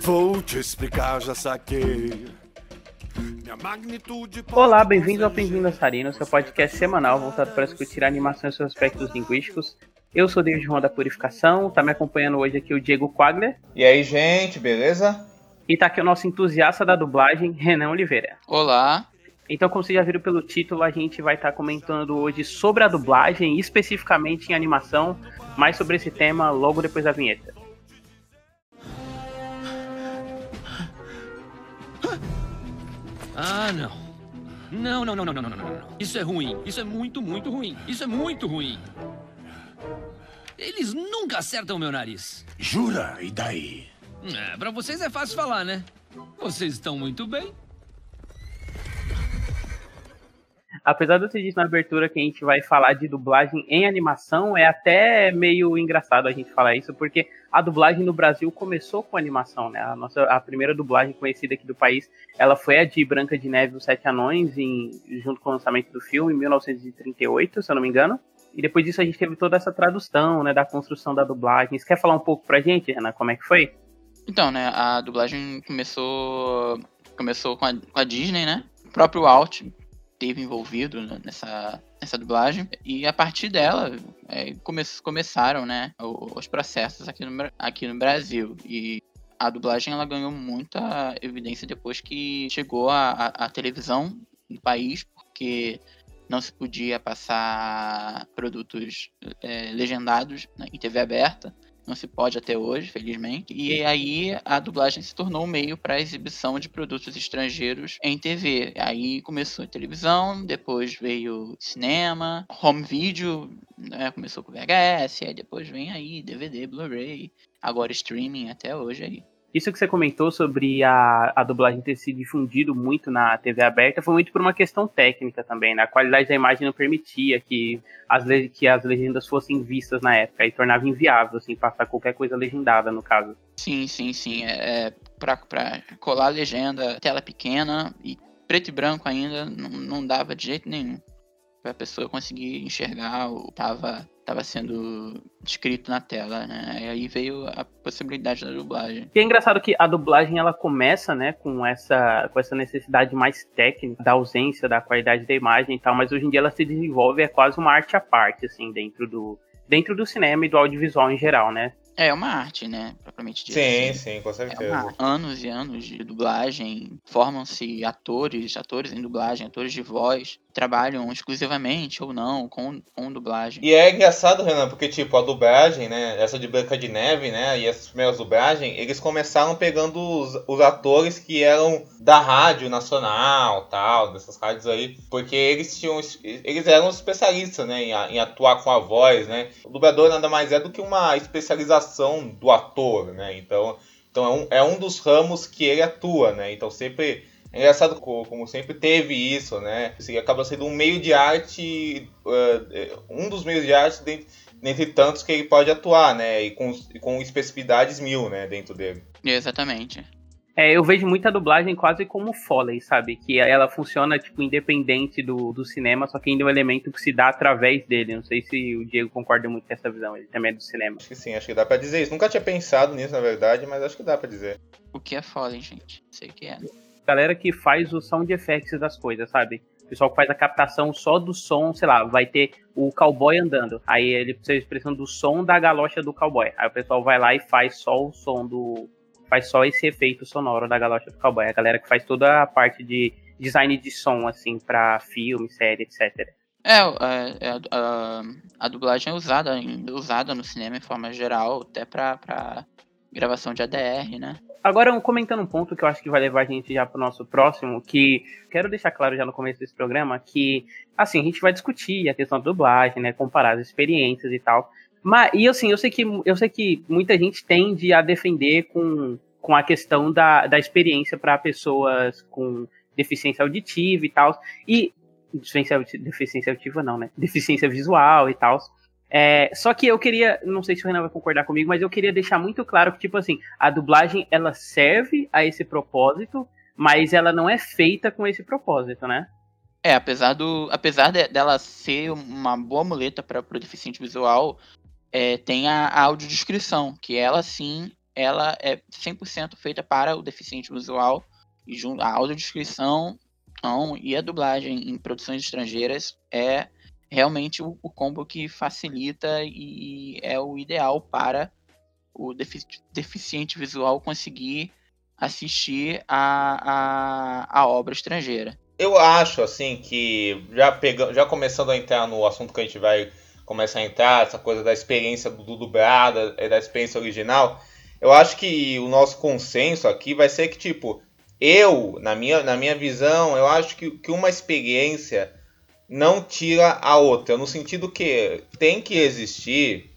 Vou te explicar, já saquei. Minha magnitude Olá, bem-vindos ao Pinguim Dançarino, seu podcast semanal voltado para discutir a animação e seus aspectos linguísticos. Eu sou o David João da Purificação, tá me acompanhando hoje aqui o Diego Quagler. E aí, gente, beleza? E tá aqui o nosso entusiasta da dublagem, Renan Oliveira. Olá. Então, como vocês já viram pelo título, a gente vai estar comentando hoje sobre a dublagem, especificamente em animação, mais sobre esse tema logo depois da vinheta. Ah, não. Não, não, não, não, não, não, não. Isso é ruim. Isso é muito, muito ruim. Isso é muito ruim. Eles nunca acertam meu nariz. Jura? E daí? É, pra vocês é fácil falar, né? Vocês estão muito bem. Apesar de você dizer na abertura que a gente vai falar de dublagem em animação, é até meio engraçado a gente falar isso, porque a dublagem no Brasil começou com animação, né? A nossa a primeira dublagem conhecida aqui do país, ela foi a de Branca de Neve e os Sete Anões, em, junto com o lançamento do filme, em 1938, se eu não me engano. E depois disso a gente teve toda essa tradução, né, da construção da dublagem. Você quer falar um pouco pra gente, Renan, como é que foi? Então, né, a dublagem começou começou com a, com a Disney, né? O próprio Walt teve envolvido nessa, nessa dublagem. E a partir dela é, come, começaram, né, os processos aqui no, aqui no Brasil. E a dublagem ela ganhou muita evidência depois que chegou a televisão no país, porque não se podia passar produtos é, legendados né, em TV aberta não se pode até hoje, felizmente. E aí a dublagem se tornou um meio para exibição de produtos estrangeiros em TV. Aí começou a televisão, depois veio cinema, home video, né? começou com VHS, aí depois vem aí DVD, Blu-ray, agora streaming até hoje aí. Isso que você comentou sobre a, a dublagem ter se difundido muito na TV aberta foi muito por uma questão técnica também, né? A qualidade da imagem não permitia que as, que as legendas fossem vistas na época e tornava inviável, assim, passar qualquer coisa legendada, no caso. Sim, sim, sim. É, é pra, colar a legenda, tela pequena e preto e branco ainda, não, não dava de jeito nenhum. Pra pessoa conseguir enxergar o que estava estava sendo descrito na tela, né? E aí veio a possibilidade da dublagem. E é engraçado que a dublagem ela começa, né, com essa com essa necessidade mais técnica da ausência da qualidade da imagem e tal, mas hoje em dia ela se desenvolve é quase uma arte à parte assim dentro do dentro do cinema e do audiovisual em geral, né? É uma arte, né? Propriamente dito. Sim, assim. sim, com certeza. É uma, anos e anos de dublagem, formam-se atores, atores em dublagem, atores de voz, trabalham exclusivamente ou não com, com dublagem. E é engraçado, Renan, porque tipo, a dublagem, né? Essa de Branca de Neve, né? E essas primeiras dublagens, eles começaram pegando os, os atores que eram da rádio nacional, tal, dessas rádios aí, porque eles tinham. Eles eram especialistas, né? Em, em atuar com a voz, né? O dublador nada mais é do que uma especialização do ator, né? Então, então é, um, é um dos ramos que ele atua, né? Então sempre é engraçado como sempre teve isso, né? Isso acaba sendo um meio de arte, uh, um dos meios de arte dentre, dentre, tantos que ele pode atuar, né? E com, com especificidades mil, né? Dentro dele. Exatamente. É, eu vejo muita dublagem quase como Foley, sabe? Que ela funciona, tipo, independente do, do cinema, só que ainda é um elemento que se dá através dele. Não sei se o Diego concorda muito com essa visão, ele também é do cinema. Acho que sim, acho que dá pra dizer isso. Nunca tinha pensado nisso, na verdade, mas acho que dá pra dizer. O que é Foley, gente? Sei que é. Galera que faz o sound effects das coisas, sabe? O pessoal que faz a captação só do som, sei lá, vai ter o cowboy andando. Aí ele precisa expressão do som da galocha do cowboy. Aí o pessoal vai lá e faz só o som do, faz só esse efeito sonoro da Galocha do Cowboy. A galera que faz toda a parte de design de som, assim, pra filme, série, etc. É, a, é, é, a, a, dublagem é usada, usada no cinema em forma geral, até pra, pra gravação de ADR, né? Agora, comentando um ponto que eu acho que vai levar a gente já pro nosso próximo, que quero deixar claro já no começo desse programa, que, assim, a gente vai discutir a questão da dublagem, né, comparar as experiências e tal, mas, e assim, eu sei que, eu sei que muita gente tende a defender com, com a questão da, da experiência para pessoas com deficiência auditiva e tal. E. Deficiência auditiva não, né? Deficiência visual e tal. É, só que eu queria, não sei se o Renan vai concordar comigo, mas eu queria deixar muito claro que, tipo assim, a dublagem ela serve a esse propósito, mas ela não é feita com esse propósito, né? É, apesar, do, apesar de, dela ser uma boa muleta para o deficiente visual, é, tem a, a audiodescrição, que ela sim ela é 100% feita para o deficiente visual e junto a audiodescrição então, e a dublagem em produções estrangeiras é realmente o, o combo que facilita e é o ideal para o defici deficiente visual conseguir assistir a, a, a obra estrangeira. Eu acho, assim, que já, pegando, já começando a entrar no assunto que a gente vai começar a entrar, essa coisa da experiência do dublado, da experiência original, eu acho que o nosso consenso aqui vai ser que, tipo, eu, na minha, na minha visão, eu acho que, que uma experiência não tira a outra, no sentido que tem que existir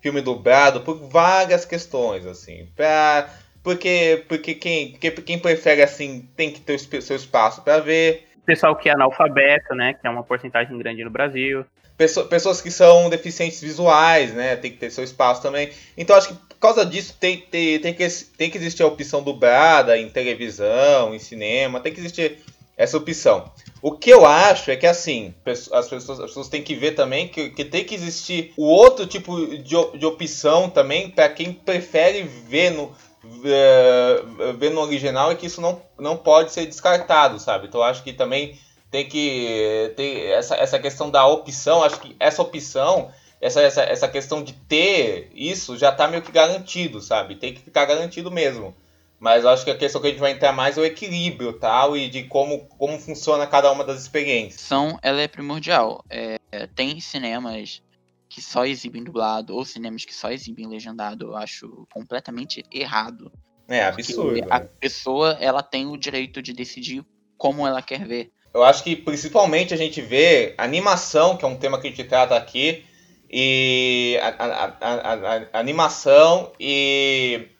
filme dublado por várias questões, assim, pra, porque, porque, quem, porque quem prefere assim tem que ter o seu espaço para ver. Pessoal que é analfabeto, né, que é uma porcentagem grande no Brasil. Pessoas que são deficientes visuais, né, tem que ter seu espaço também. Então acho que por causa disso tem, tem, tem, que, tem que existir a opção dublada em televisão, em cinema, tem que existir essa opção. O que eu acho é que assim, as pessoas, as pessoas têm que ver também que, que tem que existir o outro tipo de, de opção também para quem prefere ver no, ver, ver no original e que isso não, não pode ser descartado, sabe? Então acho que também tem que ter essa, essa questão da opção, acho que essa opção, essa, essa, essa questão de ter isso já está meio que garantido, sabe? Tem que ficar garantido mesmo. Mas acho que a questão que a gente vai entrar mais é o equilíbrio tal e de como, como funciona cada uma das experiências. São, ela é primordial. É, tem cinemas que só exibem dublado ou cinemas que só exibem legendado. Eu acho completamente errado. É absurdo. A pessoa ela tem o direito de decidir como ela quer ver. Eu acho que principalmente a gente vê animação, que é um tema que a gente trata aqui, e a, a, a, a animação e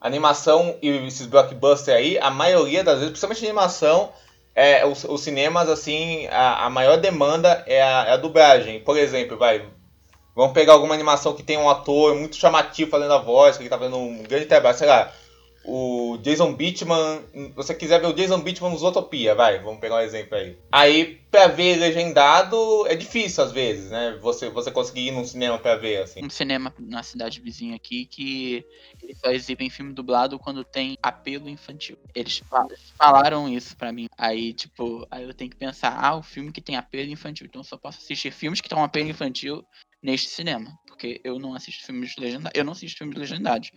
animação e esses blockbusters aí, a maioria das vezes, principalmente animação, é, os, os cinemas, assim, a, a maior demanda é a, é a, dublagem. Por exemplo, vai, vamos pegar alguma animação que tem um ator muito chamativo fazendo a voz, que tá fazendo um grande trabalho, sei lá, o Jason Bateman, se você quiser ver o Jason Bateman nos Utopia, vai, vamos pegar um exemplo aí. Aí, pra ver legendado, é difícil às vezes, né? Você, você conseguir ir num cinema pra ver, assim. Um cinema na cidade vizinha aqui que eles só exibem filme dublado quando tem apelo infantil. Eles falaram isso pra mim. Aí, tipo, aí eu tenho que pensar, ah, o filme que tem apelo infantil. Então eu só posso assistir filmes que um apelo infantil neste cinema. Porque eu não assisto filmes legendados. Eu não assisto filmes legendados.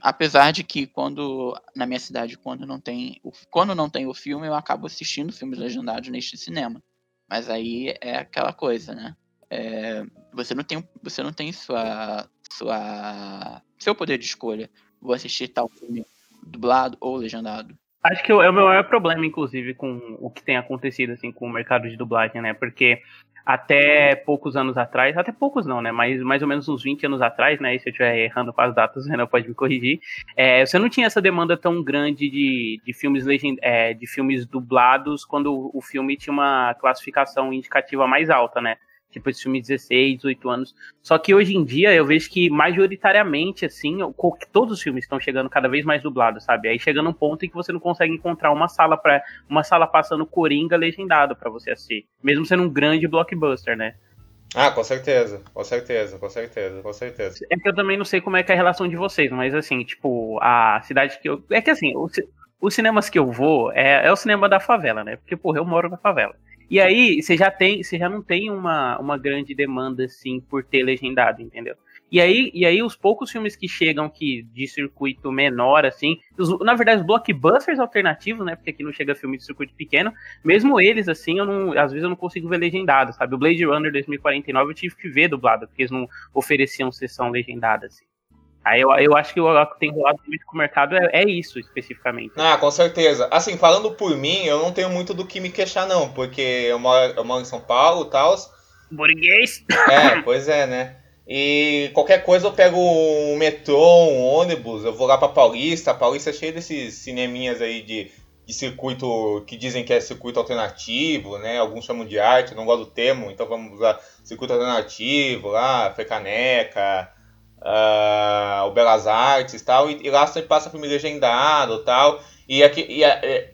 Apesar de que quando na minha cidade quando não tem quando não tem o filme eu acabo assistindo filmes legendados neste cinema. Mas aí é aquela coisa, né? É, você não tem você não tem sua sua seu poder de escolha. Vou assistir tal filme dublado ou legendado. Acho que é o meu maior problema, inclusive, com o que tem acontecido assim com o mercado de dublagem, né? Porque até poucos anos atrás, até poucos não, né? Mas mais ou menos uns 20 anos atrás, né? E se eu estiver errando com as datas, o Renan pode me corrigir. É, você não tinha essa demanda tão grande de, de filmes legend, é, de filmes dublados quando o filme tinha uma classificação indicativa mais alta, né? Tipo esse filme 16, 18 anos. Só que hoje em dia eu vejo que majoritariamente, assim, todos os filmes estão chegando cada vez mais dublados, sabe? Aí chega num ponto em que você não consegue encontrar uma sala para uma sala passando Coringa legendado para você assistir, mesmo sendo um grande blockbuster, né? Ah, com certeza, com certeza, com certeza, com certeza. É que eu também não sei como é que é a relação de vocês, mas assim, tipo, a cidade que eu. É que assim, os cinemas que eu vou é, é o cinema da favela, né? Porque, porra, eu moro na favela. E aí, você já tem, você já não tem uma, uma grande demanda, assim, por ter legendado, entendeu? E aí, e aí, os poucos filmes que chegam que de circuito menor, assim, os, na verdade, os blockbusters alternativos, né? Porque aqui não chega filme de circuito pequeno, mesmo eles, assim, eu não, às vezes eu não consigo ver legendado, sabe? O Blade Runner 2049 eu tive que ver dublado, porque eles não ofereciam sessão legendada, assim. Aí eu, eu acho que o que tem rolado muito com o mercado é, é, isso, especificamente. Ah, com certeza. Assim, falando por mim, eu não tenho muito do que me queixar, não, porque eu moro, eu moro em São Paulo e tal. Burguês! É, pois é, né? E qualquer coisa eu pego um metrô, um ônibus, eu vou lá pra Paulista. A Paulista é cheia desses cineminhas aí de, de circuito que dizem que é circuito alternativo, né? Alguns chamam de arte, eu não gosto do termo, então vamos usar circuito alternativo lá, Frecaneca uh, o Belas Artes tal, e, e lá sempre passa filme legendado tal. E aqui, e,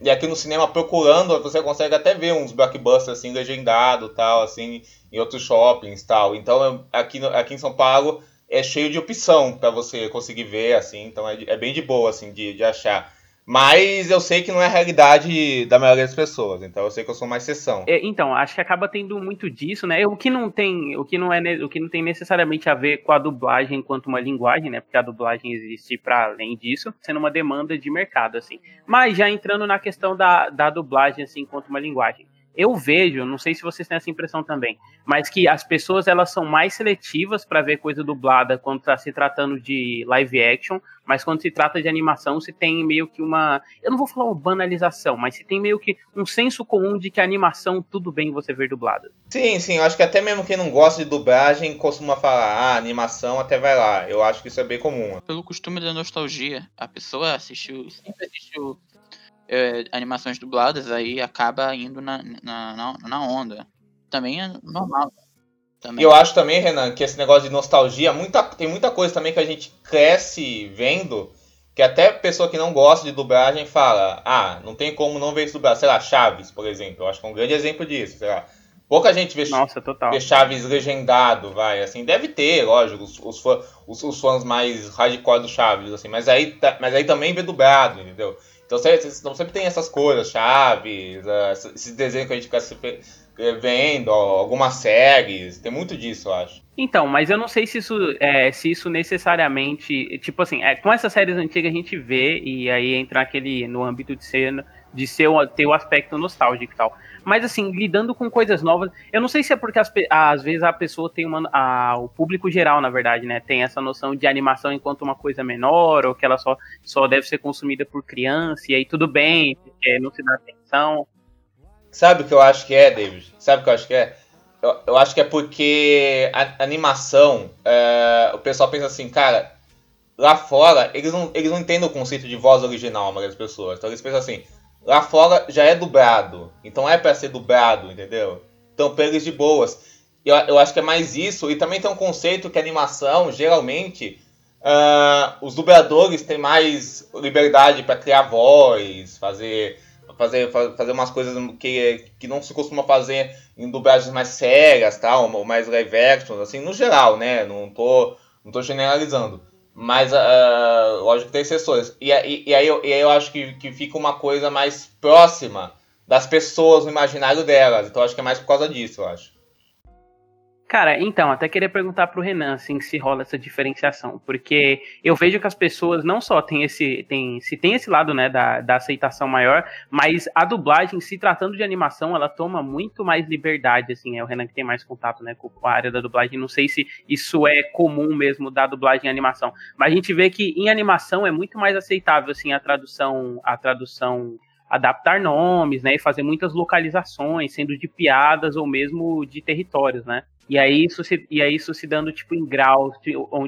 e, aqui no cinema procurando, você consegue até ver uns blockbusters assim, legendado tal, assim, em outros shoppings tal. Então aqui, aqui em São Paulo é cheio de opção para você conseguir ver, assim, então é, é bem de boa, assim, de, de achar. Mas eu sei que não é a realidade da maioria das pessoas, então eu sei que eu sou uma exceção. É, então, acho que acaba tendo muito disso, né? O que não tem, o que não é, o que não tem necessariamente a ver com a dublagem enquanto uma linguagem, né? Porque a dublagem existe para além disso, sendo uma demanda de mercado, assim. Mas já entrando na questão da, da dublagem, assim, enquanto uma linguagem eu vejo, não sei se vocês têm essa impressão também, mas que as pessoas elas são mais seletivas para ver coisa dublada quando está se tratando de live action, mas quando se trata de animação, se tem meio que uma, eu não vou falar uma banalização, mas se tem meio que um senso comum de que a animação tudo bem você ver dublada. Sim, sim, eu acho que até mesmo quem não gosta de dublagem costuma falar, ah, animação até vai lá. Eu acho que isso é bem comum. Pelo costume da nostalgia, a pessoa assistiu, sempre assistiu é, animações dubladas, aí acaba indo na, na, na onda. Também é normal. Também. Eu acho também, Renan, que esse negócio de nostalgia, muita, tem muita coisa também que a gente cresce vendo, que até pessoa que não gosta de dublagem fala, ah, não tem como não ver isso dublado. Sei lá, Chaves, por exemplo. Eu acho que é um grande exemplo disso, sei lá. Pouca gente vê, Nossa, vê Chaves legendado, vai, assim, deve ter, lógico, os, os, fã, os, os fãs mais hardcore do Chaves, assim, mas aí, tá, mas aí também vê dublado, entendeu? Então sempre, então sempre tem essas coisas, chaves, uh, esses desenhos que a gente fica eh, vendo, algumas séries, tem muito disso, eu acho. Então, mas eu não sei se isso, é, se isso necessariamente, tipo assim, é, com essas séries antigas a gente vê, e aí entra aquele, no âmbito de ser, de ser, ter o aspecto nostálgico e tal. Mas assim, lidando com coisas novas, eu não sei se é porque as, às vezes a pessoa tem uma. A, o público geral, na verdade, né? Tem essa noção de animação enquanto uma coisa menor, ou que ela só, só deve ser consumida por criança, e aí tudo bem, porque não se dá atenção. Sabe o que eu acho que é, David? Sabe o que eu acho que é? Eu, eu acho que é porque a animação, é, o pessoal pensa assim, cara, lá fora, eles não, eles não entendem o conceito de voz original, a maioria das pessoas. Então eles pensam assim, Lá fora já é dublado. Então é para ser dublado, entendeu? Então peles de boas. Eu, eu acho que é mais isso. E também tem um conceito que a animação, geralmente, uh, os dubladores têm mais liberdade para criar voz, fazer, fazer, fazer umas coisas que, que não se costuma fazer em dublagens mais sérias, tal, ou mais live action, assim, no geral, né? Não tô, não tô generalizando. Mas, uh, lógico que tem exceções. E, e, e, aí, eu, e aí eu acho que, que fica uma coisa mais próxima das pessoas no imaginário delas. Então acho que é mais por causa disso, eu acho. Cara, então, até queria perguntar pro Renan, assim, se rola essa diferenciação, porque eu vejo que as pessoas não só têm esse, tem, se tem esse lado, né, da, da aceitação maior, mas a dublagem, se tratando de animação, ela toma muito mais liberdade, assim, é o Renan que tem mais contato, né, com a área da dublagem, não sei se isso é comum mesmo da dublagem em animação, mas a gente vê que em animação é muito mais aceitável, assim, a tradução, a tradução adaptar nomes, né, e fazer muitas localizações, sendo de piadas ou mesmo de territórios, né? E aí isso se, e aí isso se dando tipo em graus,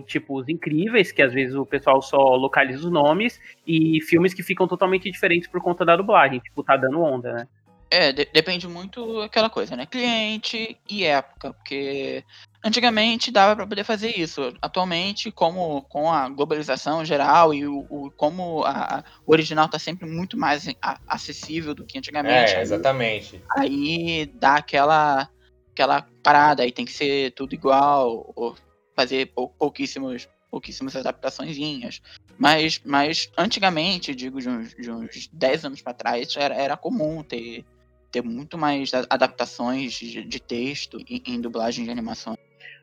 tipo os incríveis, que às vezes o pessoal só localiza os nomes, e filmes que ficam totalmente diferentes por conta da dublagem, tipo, tá dando onda, né? É, de depende muito aquela coisa, né? Cliente e época, porque antigamente dava para poder fazer isso. Atualmente, como com a globalização geral e o, o como a, o original tá sempre muito mais acessível do que antigamente. É, exatamente. Aí, aí dá aquela aquela parada, aí tem que ser tudo igual, ou fazer pou, pouquíssimos, pouquíssimas adaptaçõezinhas. Mas, mas antigamente, digo, de uns, de uns 10 anos para trás, era, era comum ter, ter muito mais adaptações de, de texto em, em dublagem de animação.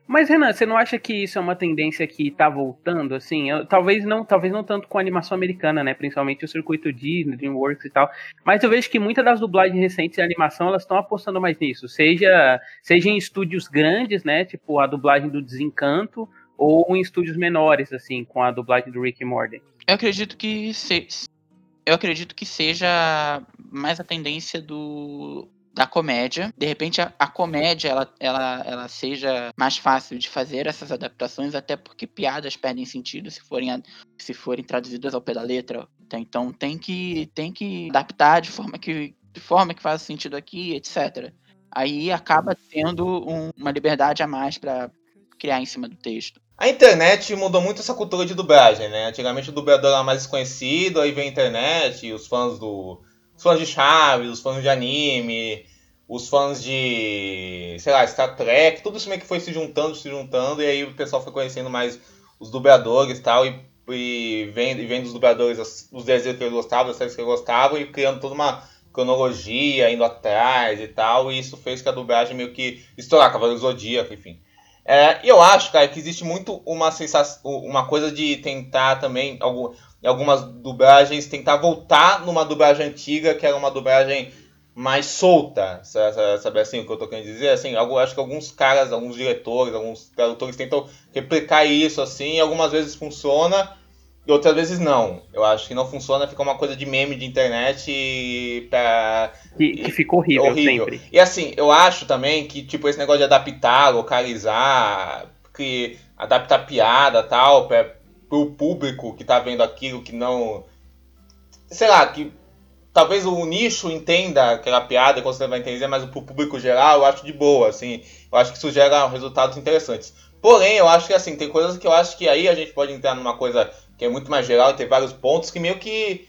Mas Renan, você não acha que isso é uma tendência que está voltando, assim? Eu, talvez não, talvez não tanto com a animação americana, né? Principalmente o circuito Disney, DreamWorks e tal. Mas eu vejo que muitas das dublagens recentes de animação elas estão apostando mais nisso. Seja, seja em estúdios grandes, né? Tipo a dublagem do Desencanto, ou em estúdios menores, assim, com a dublagem do Rick Morty. Eu acredito que se, eu acredito que seja mais a tendência do da comédia. De repente, a, a, comédia ela, ela, ela seja mais fácil de fazer essas adaptações, até porque piadas perdem sentido se forem, se forem traduzidas ao pé da letra. Então tem que, tem que adaptar de forma que, de forma que faça sentido aqui, etc. Aí acaba tendo um, uma liberdade a mais para criar em cima do texto. A internet mudou muito essa cultura de dublagem, né? Antigamente o dublador era mais desconhecido, aí vem a internet, os fãs do os fãs de Chaves, os fãs de anime, os fãs de, sei lá, Star Trek, tudo isso meio que foi se juntando, se juntando, e aí o pessoal foi conhecendo mais os dubladores e tal, e, e, vendo, e vendo os dubladores, os desenhos que eles gostavam, as séries que eles gostavam, e criando toda uma cronologia, indo atrás e tal, e isso fez que a dublagem meio que estourar, Cavaleiro Zodíaco, enfim. É, e eu acho, cara, que existe muito uma sensação, uma coisa de tentar também, algum, em algumas dublagens, tentar voltar numa dublagem antiga, que era uma dublagem mais solta, sabe assim o que eu tô querendo dizer? Assim, eu acho que alguns caras, alguns diretores, alguns tradutores tentam replicar isso assim, e algumas vezes funciona e outras vezes não. Eu acho que não funciona, fica uma coisa de meme de internet e pra... Que, que ficou horrível, horrível, sempre. E assim, eu acho também que, tipo, esse negócio de adaptar, localizar, que adaptar piada tal, pra, pro público que tá vendo aquilo que não. Sei lá, que talvez o nicho entenda aquela piada, quando você vai entender, mas pro público geral eu acho de boa, assim. Eu acho que isso gera resultados interessantes. Porém, eu acho que assim, tem coisas que eu acho que aí a gente pode entrar numa coisa que é muito mais geral e tem vários pontos que meio que.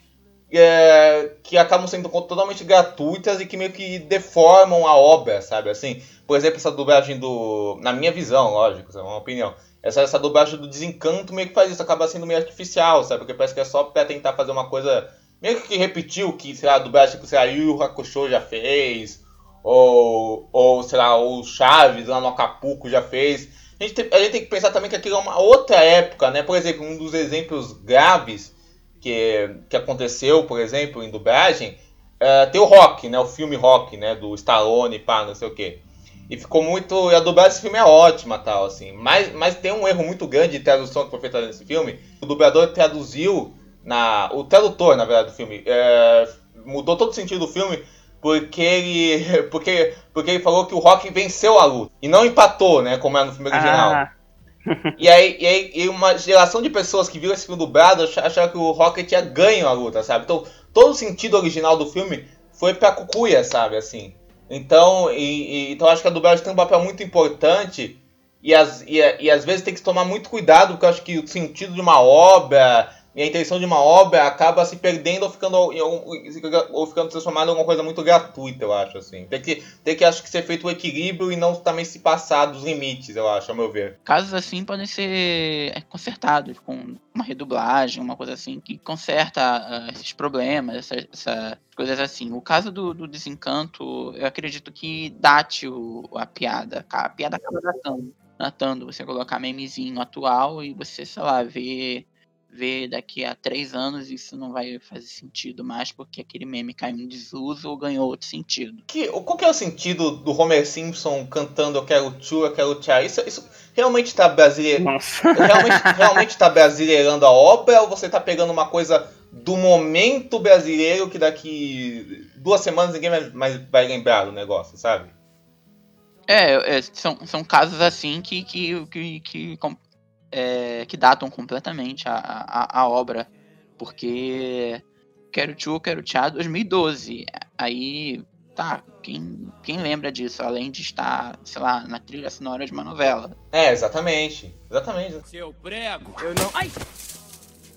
É, que acabam sendo totalmente gratuitas e que meio que deformam a obra, sabe? Assim, por exemplo, essa dublagem do. Na minha visão, lógico, é uma opinião. Essa, essa dublagem do desencanto meio que faz isso, acaba sendo meio artificial, sabe? Porque parece que é só pra tentar fazer uma coisa meio que repetiu que, sei lá, dublagem que, sei lá, Yu Hakusho já fez, ou, ou, sei lá, o Chaves lá no Acapulco já fez. A gente, tem, a gente tem que pensar também que aquilo é uma outra época, né? Por exemplo, um dos exemplos graves que, que aconteceu, por exemplo, em dublagem, uh, tem o Rock, né? O filme Rock, né? Do Stallone, pá, não sei o quê. E ficou muito. E a dublagem desse filme é ótima, tal, assim. Mas, mas tem um erro muito grande de tradução que foi feita nesse filme. O dublador traduziu na o tradutor, na verdade, do filme, é, mudou todo o sentido do filme porque ele, porque, porque ele falou que o Rock venceu a luta e não empatou, né, como era no filme original. Ah. E aí, e aí e uma geração de pessoas que viram esse filme dublado acharam que o Rock tinha ganho a luta, sabe? Então, todo o sentido original do filme foi pra cucuia, sabe, assim. Então, e, e, então acho que a dublagem tem um papel muito importante e, as, e, e às vezes tem que tomar muito cuidado, porque acho que o sentido de uma obra e a intenção de uma obra acaba se perdendo ou ficando, ou ficando transformada em alguma coisa muito gratuita, eu acho, assim. Tem que, tem que acho que ser feito o equilíbrio e não também se passar dos limites, eu acho, ao meu ver. Casos assim podem ser é, consertados com uma redublagem, uma coisa assim, que conserta uh, esses problemas, essas essa coisas assim. O caso do, do, desencanto, eu acredito que date o, a piada. A piada acaba datando. Datando, você colocar memezinho atual e você, sei lá, ver ver daqui a três anos isso não vai fazer sentido mais porque aquele meme caiu em desuso ou ganhou outro sentido. Que, qual que é o sentido do Homer Simpson cantando Eu quero tchu, eu quero tchau? Isso, isso realmente está brasileirando. Realmente, realmente tá brasileirando a obra ou você está pegando uma coisa do momento brasileiro que daqui duas semanas ninguém mais vai lembrar do negócio, sabe? É, é, são, são casos assim que, que, que, que é, que datam completamente a, a, a, obra, porque Quero Tchu, Quero Tchá 2012. Aí, tá, quem, quem lembra disso, além de estar, sei lá, na trilha sonora de uma novela? É, exatamente. Exatamente. Seu prego! Eu não. Ai!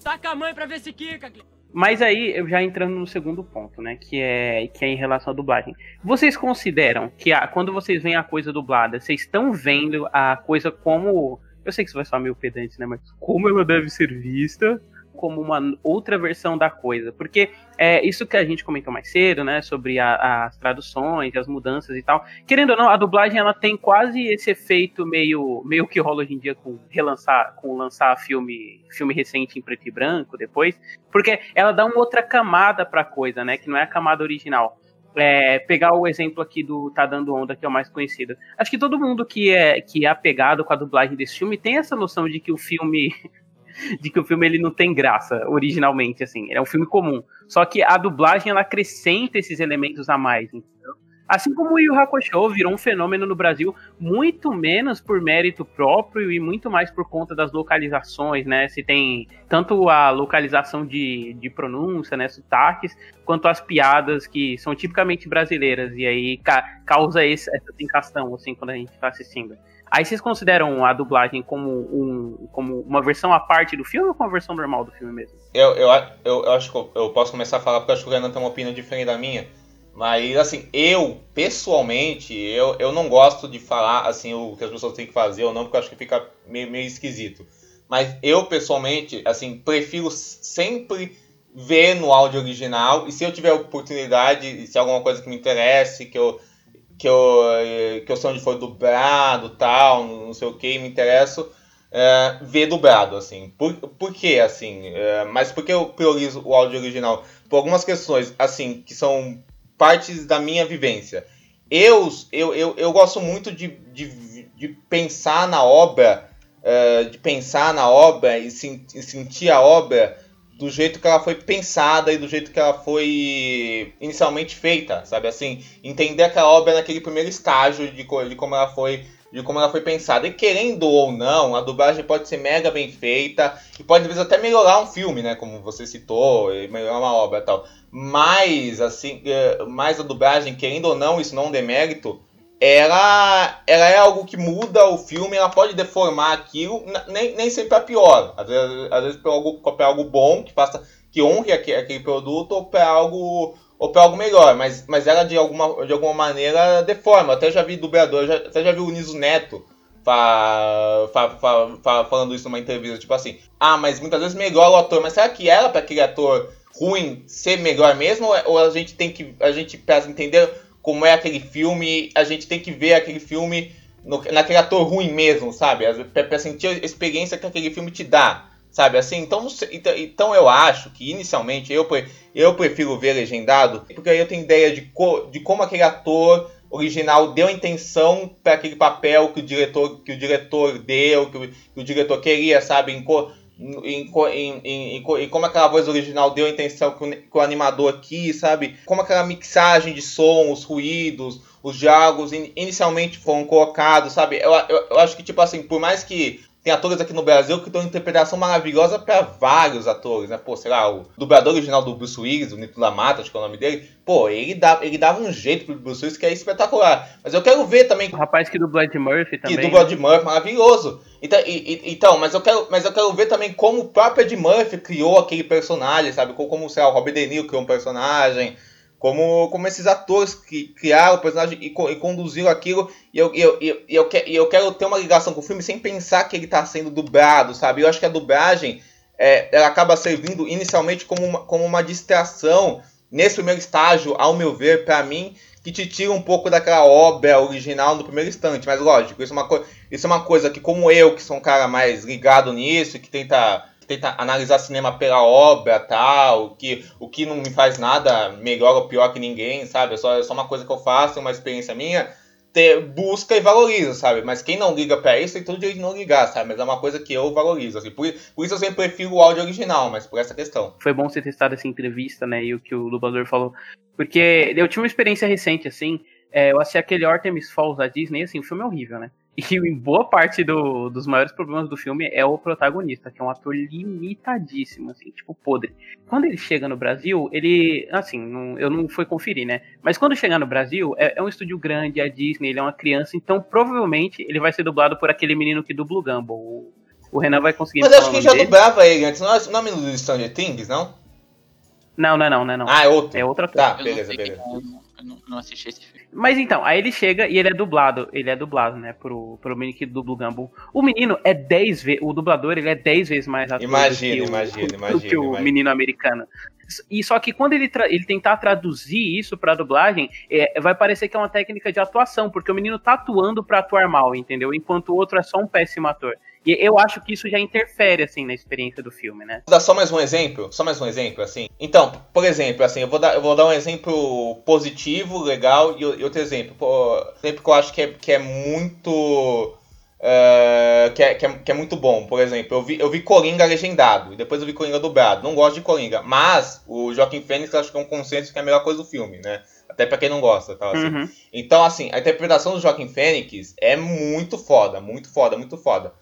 Taca a mãe pra ver se quica! Mas aí, eu já entrando no segundo ponto, né? Que é, que é em relação à dublagem. Vocês consideram que a, quando vocês veem a coisa dublada, vocês estão vendo a coisa como eu sei que isso vai soar meio pedante, né? Mas como ela deve ser vista como uma outra versão da coisa. Porque é isso que a gente comentou mais cedo, né? Sobre a, as traduções, as mudanças e tal. Querendo ou não, a dublagem ela tem quase esse efeito meio, meio que rola hoje em dia com relançar, com lançar filme, filme recente em preto e branco depois. Porque ela dá uma outra camada pra coisa, né? Que não é a camada original. É, pegar o exemplo aqui do Tá Dando Onda, que é o mais conhecido. Acho que todo mundo que é, que é apegado com a dublagem desse filme tem essa noção de que o filme. de que o filme ele não tem graça originalmente, assim. É um filme comum. Só que a dublagem ela acrescenta esses elementos a mais? Assim como o Yu Hakusho virou um fenômeno no Brasil, muito menos por mérito próprio e muito mais por conta das localizações, né? Se tem tanto a localização de, de pronúncia, né, sotaques, quanto as piadas que são tipicamente brasileiras, e aí ca causa esse, essa sensação, assim, quando a gente está assistindo. Aí vocês consideram a dublagem como, um, como uma versão à parte do filme ou como uma versão normal do filme mesmo? Eu, eu, eu, eu acho que eu posso começar a falar porque eu acho que o Renan tem uma opinião diferente da minha. Mas, assim, eu, pessoalmente, eu, eu não gosto de falar, assim, o que as pessoas têm que fazer ou não, porque eu acho que fica meio, meio esquisito. Mas eu, pessoalmente, assim, prefiro sempre ver no áudio original. E se eu tiver oportunidade, se é alguma coisa que me interesse, que eu, que eu, que eu sei onde foi dublado, tal, não sei o que, me interesso, é, ver dublado, assim. Por, por quê, assim? É, mas por que eu priorizo o áudio original? Por algumas questões, assim, que são partes da minha vivência. Eu, eu, eu, eu gosto muito de, de, de pensar na obra, uh, de pensar na obra e, e sentir a obra do jeito que ela foi pensada e do jeito que ela foi inicialmente feita, sabe assim? Entender aquela obra naquele primeiro estágio de, de como ela foi de como ela foi pensada. E querendo ou não, a dublagem pode ser mega bem feita e pode às vezes até melhorar um filme, né? Como você citou, melhorar uma obra e tal. Mas, assim, é, mais a dublagem, querendo ou não, isso não é um demérito, ela, ela é algo que muda o filme, ela pode deformar aquilo, nem, nem sempre é pior. Às vezes, às vezes para algo, pra algo bom, que faça que honre aquele, aquele produto, ou para algo ou para algo melhor, mas, mas ela de alguma, de alguma maneira deforma. Eu até já vi dublador, já, até já vi o Niso Neto fa, fa, fa, falando isso numa entrevista, tipo assim, ah, mas muitas vezes melhora o ator, mas será que era para aquele ator ruim ser melhor mesmo? Ou a gente tem que, a gente para entender como é aquele filme, a gente tem que ver aquele filme no, naquele ator ruim mesmo, sabe? Para sentir a experiência que aquele filme te dá. Sabe assim? Então, então, então eu acho que inicialmente eu, eu prefiro ver legendado, porque aí eu tenho ideia de, co, de como aquele ator original deu intenção para aquele papel que o diretor que o diretor deu, que o, que o diretor queria, sabe? Em, em, em, em, em, como aquela voz original deu a intenção que o, que o, animador quis, sabe? Como aquela mixagem de som, os ruídos, os diálogos in, inicialmente foram colocados, sabe? Eu, eu, eu acho que, tipo assim, por mais que tem atores aqui no Brasil que dão interpretação maravilhosa para vários atores, né? Pô, sei lá, o dublador original do Bruce Willis, o Nito Lamata, acho que é o nome dele. Pô, ele, dá, ele dava um jeito pro Bruce Willis que é espetacular. Mas eu quero ver também... O rapaz que dubla Ed Murphy também. Que dubla Ed Murphy, maravilhoso. Então, e, e, então mas, eu quero, mas eu quero ver também como o próprio Ed Murphy criou aquele personagem, sabe? Como, como sei lá, o Robert De Niro criou um personagem como, como esses atores que criaram o personagem e, e conduziram aquilo, e eu, eu, eu, eu, que, eu quero ter uma ligação com o filme sem pensar que ele está sendo dublado, sabe? Eu acho que a dublagem é, ela acaba servindo inicialmente como uma, como uma distração nesse primeiro estágio, ao meu ver, para mim, que te tira um pouco daquela obra original no primeiro instante. Mas lógico, isso é uma, isso é uma coisa que, como eu, que sou um cara mais ligado nisso, que tenta tenta analisar cinema pela obra, tal, que o que não me faz nada melhor ou pior que ninguém, sabe? É só, é só uma coisa que eu faço, uma experiência minha, ter, busca e valoriza, sabe? Mas quem não liga para isso tem todo direito de não ligar, sabe? Mas é uma coisa que eu valorizo, assim. Por, por isso eu sempre prefiro o áudio original, mas por essa questão. Foi bom você ter estado essa entrevista, né? E o que o dublador falou. Porque eu tive uma experiência recente, assim. É, eu assisti aquele Artemis Falls da Disney, assim, o filme é horrível, né? E em boa parte do, dos maiores problemas do filme é o protagonista, que é um ator limitadíssimo, assim, tipo, podre. Quando ele chega no Brasil, ele, assim, não, eu não fui conferir, né? Mas quando chegar no Brasil, é, é, um estúdio grande, é a Disney, ele é uma criança, então provavelmente ele vai ser dublado por aquele menino que dubla o Gumball. O, o Renan vai conseguir. Mas acho que já dele. dublava ele antes, não é o nome do Stranger Things, não? Não, não é não, não é não. Ah, é outro. É outro ator. Tá, beleza, beleza. Eu não, não assisti esse filme. Mas então, aí ele chega e ele é dublado. Ele é dublado, né? Pro, pro menino que dubla o Gumball. O menino é 10 vezes. O dublador, ele é 10 vezes mais ator imagina, que, imagina, o, imagina, que o menino americano. E só que quando ele, ele tentar traduzir isso pra dublagem, é, vai parecer que é uma técnica de atuação, porque o menino tá atuando pra atuar mal, entendeu? Enquanto o outro é só um péssimo ator. E eu acho que isso já interfere, assim, na experiência do filme, né? Vou dar só mais um exemplo, só mais um exemplo, assim. Então, por exemplo, assim, eu vou dar, eu vou dar um exemplo positivo, legal, e, outro exemplo. Pô, exemplo que eu acho que é, que é muito... Uh, que, é, que, é, que, é, muito bom, por exemplo, eu vi, eu vi Coringa legendado, e depois eu vi Coringa dublado. Não gosto de Coringa, mas o Joaquim Fênix acho que é um consenso que é a melhor coisa do filme, né? Até pra quem não gosta, tal, assim. Uhum. Então, assim, a interpretação do Joaquim Fênix é muito foda, muito foda, muito foda.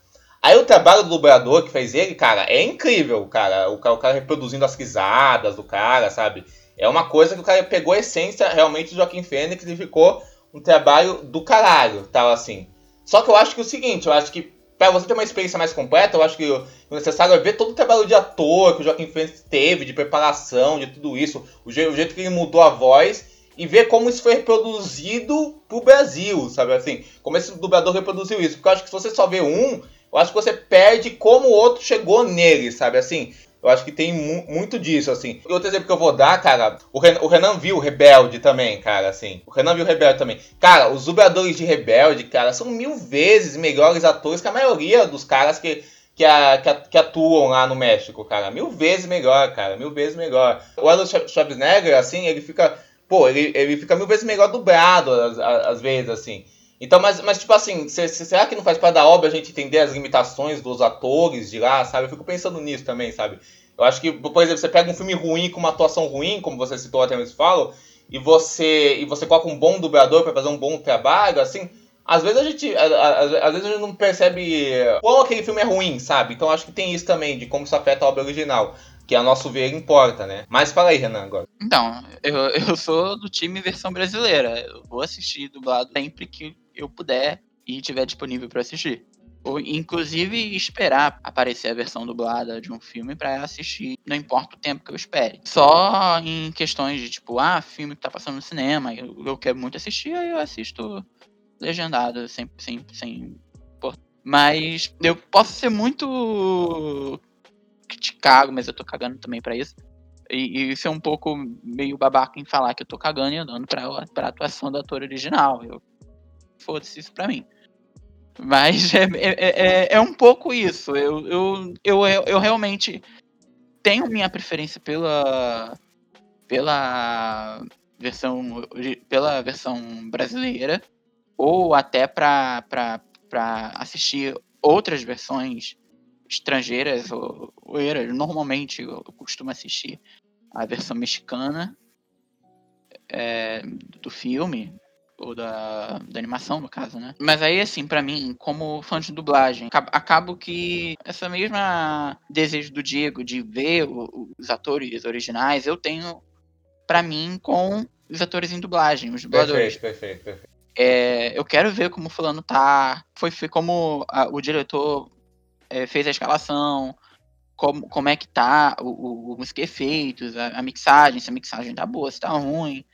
Aí o trabalho do dublador que fez ele, cara, é incrível, cara. O, cara. o cara reproduzindo as risadas do cara, sabe? É uma coisa que o cara pegou a essência realmente do Joaquim Fênix e ficou um trabalho do caralho, tal assim. Só que eu acho que é o seguinte, eu acho que para você ter uma experiência mais completa, eu acho que o necessário é ver todo o trabalho de ator que o Joaquim Fênix teve, de preparação, de tudo isso, o, jeito, o jeito que ele mudou a voz e ver como isso foi reproduzido pro Brasil, sabe assim? Como esse dublador reproduziu isso. Porque eu acho que se você só vê um, eu acho que você perde como o outro chegou nele, sabe assim? Eu acho que tem mu muito disso, assim. E outro exemplo que eu vou dar, cara, o Renan, o Renan viu Rebelde também, cara, assim. O Renan viu Rebelde também. Cara, os dubladores de Rebelde, cara, são mil vezes melhores atores que a maioria dos caras que, que, a, que, a, que atuam lá no México, cara. Mil vezes melhor, cara, mil vezes melhor. O Arnold Schwarzenegger, assim, ele fica... Pô, ele, ele fica mil vezes melhor dublado, às vezes, assim. Então, mas, mas tipo assim, será que não faz parte da obra a gente entender as limitações dos atores de lá, sabe? Eu fico pensando nisso também, sabe? Eu acho que, por exemplo, você pega um filme ruim com uma atuação ruim, como você citou até mesmo falo, e você e você coloca um bom dublador para fazer um bom trabalho, assim, às vezes a gente às vezes a gente não percebe qual aquele filme é ruim, sabe? Então acho que tem isso também de como isso afeta a obra original que a nosso ver importa, né? Mas fala aí, Renan, agora. Então, eu, eu sou do time versão brasileira. Eu vou assistir dublado sempre que eu puder e tiver disponível para assistir. Ou, inclusive, esperar aparecer a versão dublada de um filme para assistir, não importa o tempo que eu espere. Só em questões de tipo, ah, filme que tá passando no cinema, eu, eu quero muito assistir, aí eu assisto legendado, sem, sem, sem mas eu posso ser muito criticado, mas eu tô cagando também para isso. E, e ser um pouco meio babaca em falar que eu tô cagando e andando pra, pra atuação do ator original. Eu foda-se isso pra mim. Mas é, é, é, é, um pouco isso. Eu, eu, eu, eu realmente tenho minha preferência pela, pela versão pela versão brasileira ou até para assistir outras versões estrangeiras ou, ou normalmente eu costumo assistir a versão mexicana é, do filme ou da, da animação, no caso, né? Mas aí, assim, para mim, como fã de dublagem, acabo que essa mesma desejo do Diego de ver os atores originais, eu tenho para mim com os atores em dublagem, os dubladores. Perfeito, perfeito, perfeito. É, eu quero ver como o fulano tá, foi, foi como a, o diretor é, fez a escalação, como, como é que tá o, o, os efeitos, a, a, mixagem, se a mixagem tá boa, se tá ruim,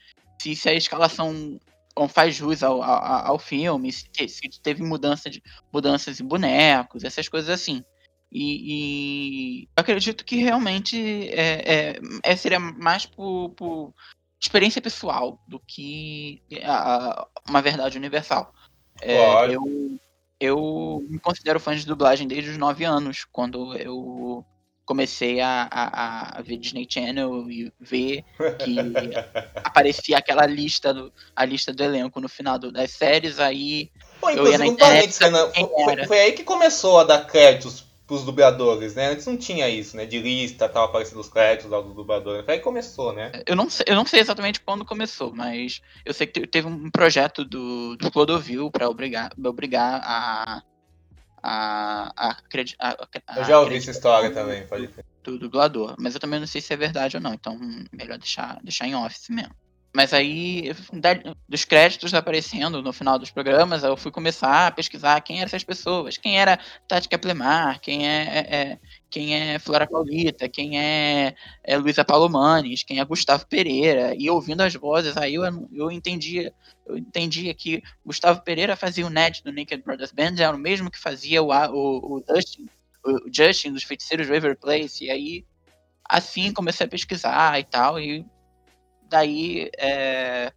se, se a escalação faz jus ao, ao, ao filme, se, se, teve mudança de, mudanças em bonecos, essas coisas assim. E, e acredito que realmente é, é, é seria mais por, por, experiência pessoal do que a, uma verdade universal. É, eu, eu me considero fã de dublagem desde os 9 anos, quando eu comecei a, a, a, ver Disney Channel e ver que aparecia aquela lista do, a lista do elenco no final do, das séries, aí Pô, eu ia na internet. foi, foi, aí que começou a dar créditos pros dubladores, né? Antes não tinha isso, né? De lista, tal, aparecendo os créditos lá do dublador. Foi aí que começou, né? Eu não, sei, eu não sei exatamente quando começou, mas eu sei que teve um projeto do, do Clodovil para obrigar, obrigar a. A, a, a, a, eu já ouvi essa história também, pode ser. Do dublador, mas eu também não sei se é verdade ou não, então melhor deixar, deixar em office mesmo. Mas aí, dos créditos aparecendo no final dos programas, eu fui começar a pesquisar quem eram essas pessoas. Quem era Tati Keplemar, quem é, é, é, quem é Flora Paulita, quem é, é Luísa Palomanes, quem é Gustavo Pereira. E ouvindo as vozes, aí eu, eu entendia eu entendia que Gustavo Pereira fazia o Ned do Naked Brothers Band, era o mesmo que fazia o, o, o o Justin dos Feiticeiros River Place. E aí, assim, comecei a pesquisar e tal, e daí é,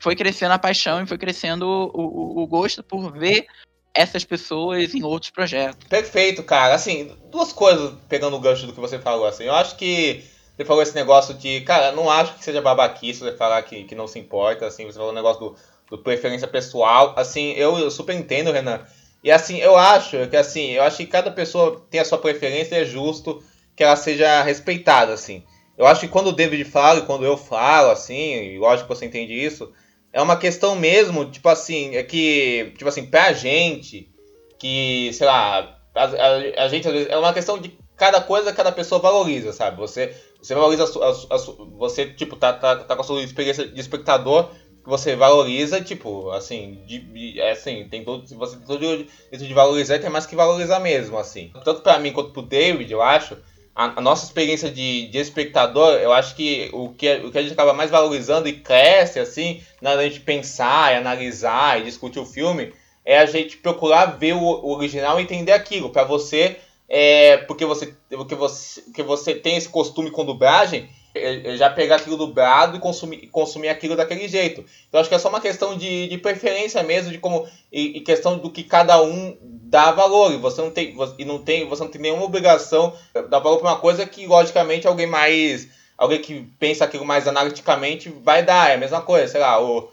foi crescendo a paixão e foi crescendo o, o, o, gosto por ver essas pessoas em outros projetos. Perfeito, cara. Assim, duas coisas pegando o gancho do que você falou. Assim, eu acho que você falou esse negócio de, cara, não acho que seja babaquice você falar que, que não se importa. Assim, você falou o negócio do, do preferência pessoal. Assim, eu, eu super entendo, Renan. E assim, eu acho que assim, eu acho que cada pessoa tem a sua preferência e é justo que ela seja respeitada, assim. Eu acho que quando o David fala e quando eu falo, assim, e lógico que você entende isso, é uma questão mesmo, tipo assim, é que, tipo assim, pra gente, que, sei lá, a, a, a gente, é uma questão de cada coisa cada pessoa valoriza, sabe? Você, você valoriza a, a, a, você, tipo, tá, tá, tá com a sua experiência de espectador, você valoriza, tipo, assim, de, de, é assim, tem todo, você tem todo isso de valorizar, tem mais que valorizar mesmo, assim. Tanto pra mim quanto pro David, eu acho, a, a nossa experiência de, de espectador, eu acho que o, que o que a gente acaba mais valorizando e cresce, assim, na hora de pensar e analisar e discutir o filme, é a gente procurar ver o, o original e entender aquilo. para você, é, porque, você, porque, você, porque você tem esse costume com dublagem, é, é já pegar aquilo dublado e consumir, consumir aquilo daquele jeito. Então acho que é só uma questão de, de preferência mesmo, de como. E, e, questão do que cada um dá valor. E você não tem, e não tem, você não tem nenhuma obrigação dar valor para uma coisa que, logicamente, alguém mais. Alguém que pensa aquilo mais analiticamente vai dar. É a mesma coisa, sei lá, o,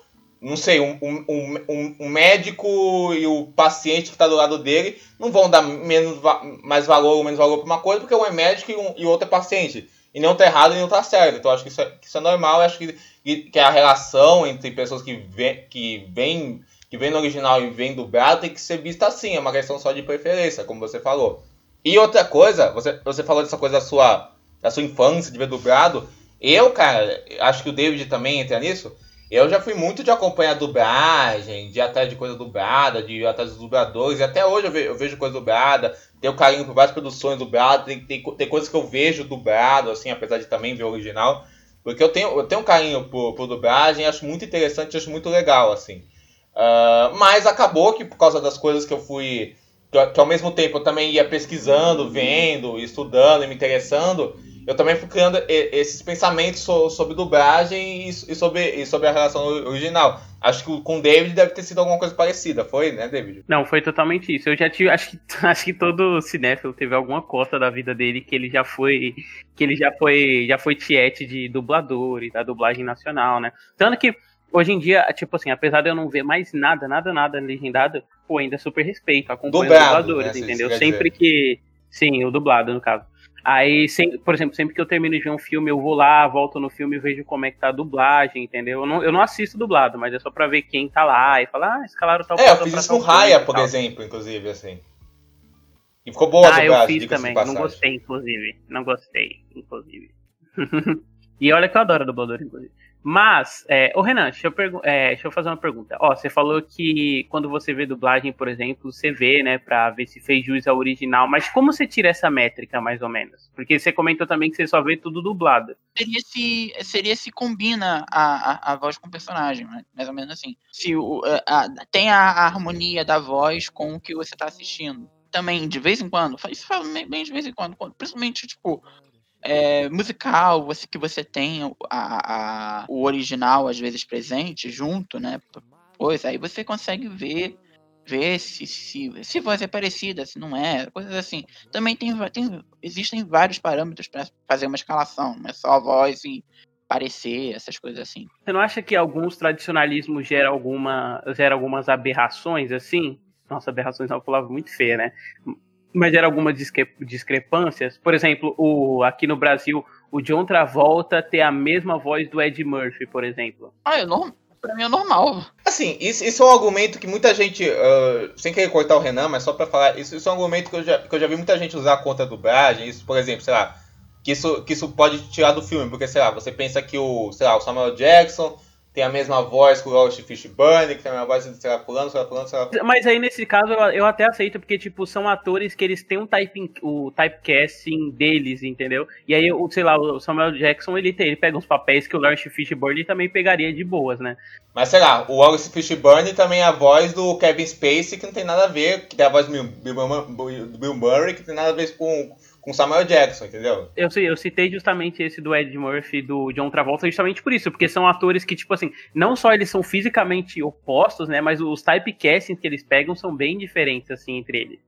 não sei, um, um, um, um médico e o paciente que está do lado dele não vão dar menos, mais valor ou menos valor para uma coisa, porque um é médico e, um, e outro é paciente. E não tá errado e não tá certo. Então acho que isso é, que isso é normal. acho que, que a relação entre pessoas que vêm que vem, que vem no original e vem dublado tem que ser vista assim. É uma questão só de preferência, como você falou. E outra coisa, você, você falou dessa coisa da sua, da sua infância, de ver dublado. Eu, cara, acho que o David também entra nisso. Eu já fui muito de acompanhar dublagem, de ir atrás de coisa dublada, de ir atrás dos dubladores, e até hoje eu, ve eu vejo coisa dublada, tenho carinho por várias produções dubladas, tem, tem, tem, coisas que eu vejo dublado, assim, apesar de também ver o original, porque eu tenho, eu tenho um carinho por, por dublagem, acho muito interessante, acho muito legal, assim. Uh, mas acabou que por causa das coisas que eu fui, que, que ao mesmo tempo eu também ia pesquisando, vendo, estudando e me interessando, eu também fui criando esses pensamentos sobre dublagem e sobre, e sobre a relação original. Acho que com o David deve ter sido alguma coisa parecida, foi, né, David? Não, foi totalmente isso. Eu já tive, acho que, acho que todo cinéfilo teve alguma costa da vida dele que ele já foi, que ele já foi, já foi tiete de dublador e da dublagem nacional, né? Tanto que hoje em dia, tipo assim, apesar de eu não ver mais nada, nada, nada legendado, pô, ainda super respeito, acompanho Dublado, os dubladores, né, entendeu? Sempre que, sim, o dublado no caso. Aí, sem, por exemplo, sempre que eu termino de ver um filme, eu vou lá, volto no filme e vejo como é que tá a dublagem, entendeu? Eu não, eu não assisto dublado, mas é só pra ver quem tá lá e falar, ah, escalaram tal É, eu fiz isso no Raya, por exemplo, inclusive, assim. E ficou boa ah, a dublagem, eu fiz também, não gostei, inclusive. Não gostei, inclusive. e olha que eu adoro dublador, inclusive. Mas, é, ô Renan, deixa eu, é, deixa eu fazer uma pergunta. Ó, você falou que quando você vê dublagem, por exemplo, você vê, né, pra ver se fez jus ao original, mas como você tira essa métrica, mais ou menos? Porque você comentou também que você só vê tudo dublado. Seria se, seria se combina a, a, a voz com o personagem, né? mais ou menos assim. Se o, a, tem a, harmonia da voz com o que você tá assistindo também, de vez em quando, isso fala bem de vez em quando, principalmente, tipo, é, musical, você que você tem a, a, o original às vezes presente junto, né? Pois aí você consegue ver ver se, se, se voz é parecida, se não é, coisas assim. Também tem, tem existem vários parâmetros para fazer uma escalação, não é só voz e parecer, essas coisas assim. Você não acha que alguns tradicionalismos geram alguma, geram algumas aberrações assim? Nossa, aberrações é uma palavra muito feia, né? Mas era algumas discre discrepâncias. Por exemplo, o, aqui no Brasil, o John Travolta ter a mesma voz do Ed Murphy, por exemplo. Ah, eu não. Pra mim é normal. Assim, isso, isso é um argumento que muita gente. Uh, sem querer cortar o Renan, mas só pra falar. Isso, isso é um argumento que eu, já, que eu já vi muita gente usar contra a dublagem. Isso, por exemplo, sei lá. Que isso, que isso pode tirar do filme, porque, sei lá, você pensa que o, sei lá, o Samuel Jackson tem a mesma voz que o Lawrence Fishburne, que tem a mesma voz lá, pulando, sei lá. Mas aí nesse caso eu, eu, até aceito, porque, tipo, são atores que eles têm um typing, o typecasting deles, entendeu? E aí, o, sei lá, o Samuel Jackson, ele, tem, ele pega uns papéis que o Lawrence Fishburne também pegaria de boas, né? Mas sei lá, o Lawrence Fishburne também é a voz do Kevin Spacey, que não tem nada a ver, que tem a voz do Bill Murray, que tem nada a ver com com Samuel Jackson, entendeu? Eu eu citei justamente esse do Ed Murphy do John Travolta justamente por isso, porque são atores que, tipo assim, não só eles são fisicamente opostos, né, mas os typecastings que eles pegam são bem diferentes, assim, entre eles.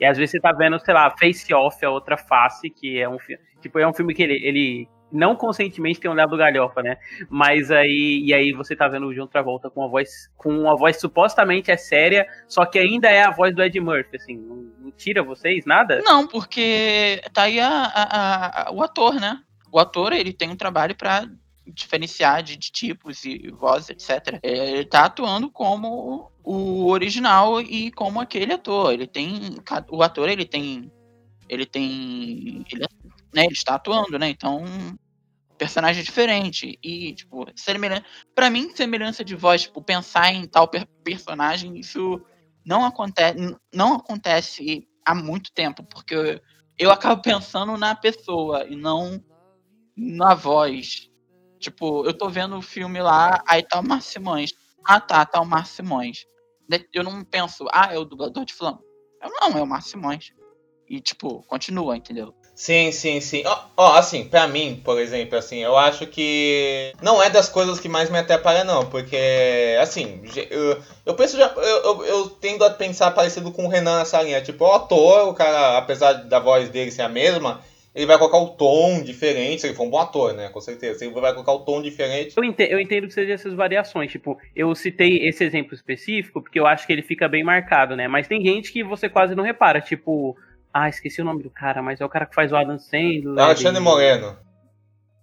E às vezes você tá vendo, sei lá, Face Off, a outra face, que é um filme. Tipo, é um filme que ele, ele não conscientemente tem um lado galhofa, né? Mas aí e aí você tá vendo o John Travolta com uma voz com uma voz supostamente é séria, só que ainda é a voz do Ed Murphy, assim, não, não tira vocês nada? Não, porque tá aí a, a, a, o ator, né? O ator ele tem um trabalho para diferenciar de, de, tipos e vozes, etc. Ele tá atuando como o original e como aquele ator. Ele tem o ator ele tem ele tem ele né? Ele está atuando, né? Então, personagem diferente. E, tipo, semelhança. Pra mim, semelhança de voz, tipo, pensar em tal per personagem, isso não acontece, não acontece há muito tempo, porque eu acabo pensando na pessoa e não na voz. Tipo, eu tô vendo o filme lá, aí tá o Marcimões. Ah tá, tá o Marcimões. Eu não penso, ah, é o dublador de fulano. Eu, não, é o Marcimões. E, tipo, continua, entendeu? Sim, sim, sim. Ó, assim, pra mim, por exemplo, assim, eu acho que não é das coisas que mais me atrapalha, não, porque, assim, eu, eu penso já, eu, eu, eu, tendo a pensar parecido com o Renan nessa linha, tipo, o ator, o cara, apesar da voz dele ser a mesma, ele vai colocar o tom diferente, se ele for um bom ator, né, com certeza, ele vai colocar o tom diferente. Eu entendo, eu entendo que seja essas variações, tipo, eu citei esse exemplo específico porque eu acho que ele fica bem marcado, né, mas tem gente que você quase não repara, tipo ah, esqueci o nome do cara, mas é o cara que faz o Adam Sandler. Alexandre Moreno.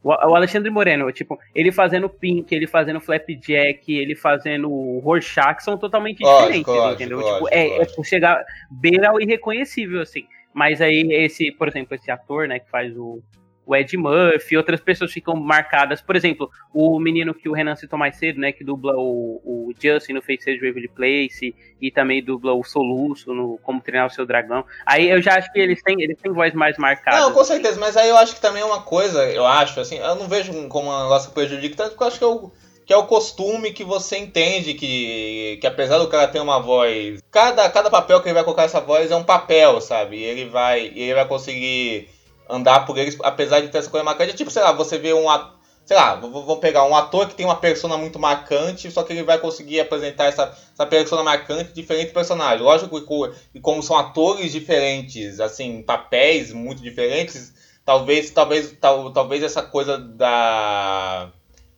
O, o Alexandre Moreno, tipo, ele fazendo Pink, ele fazendo Flapjack, ele fazendo Rorschach, são totalmente lógico, diferentes, lógico, entendeu? Lógico, tipo, é, é chegar beira ao irreconhecível, assim. Mas aí, esse, por exemplo, esse ator, né, que faz o, o Ed Murphy, outras pessoas ficam marcadas. Por exemplo, o menino que o Renan citou mais cedo, né? Que dubla o, o Justin no Faces Waverly Place e também dubla o Soluço no Como Treinar o Seu Dragão. Aí eu já acho que eles têm, eles têm voz mais marcada. Não, com certeza, mas aí eu acho que também é uma coisa, eu acho, assim, eu não vejo como um negócio prejudica tanto, porque eu acho que é o que é o costume que você entende que, que apesar do cara ter uma voz, cada, cada papel que ele vai colocar essa voz é um papel, sabe? E ele vai, ele vai conseguir andar por eles, apesar de ter essa coisa marcante. Tipo, sei lá, você vê um ator, sei lá, vamos pegar um ator que tem uma persona muito marcante, só que ele vai conseguir apresentar essa, essa persona marcante diferente do personagem. Lógico que como são atores diferentes, assim, papéis muito diferentes, talvez, talvez, tal, talvez essa coisa da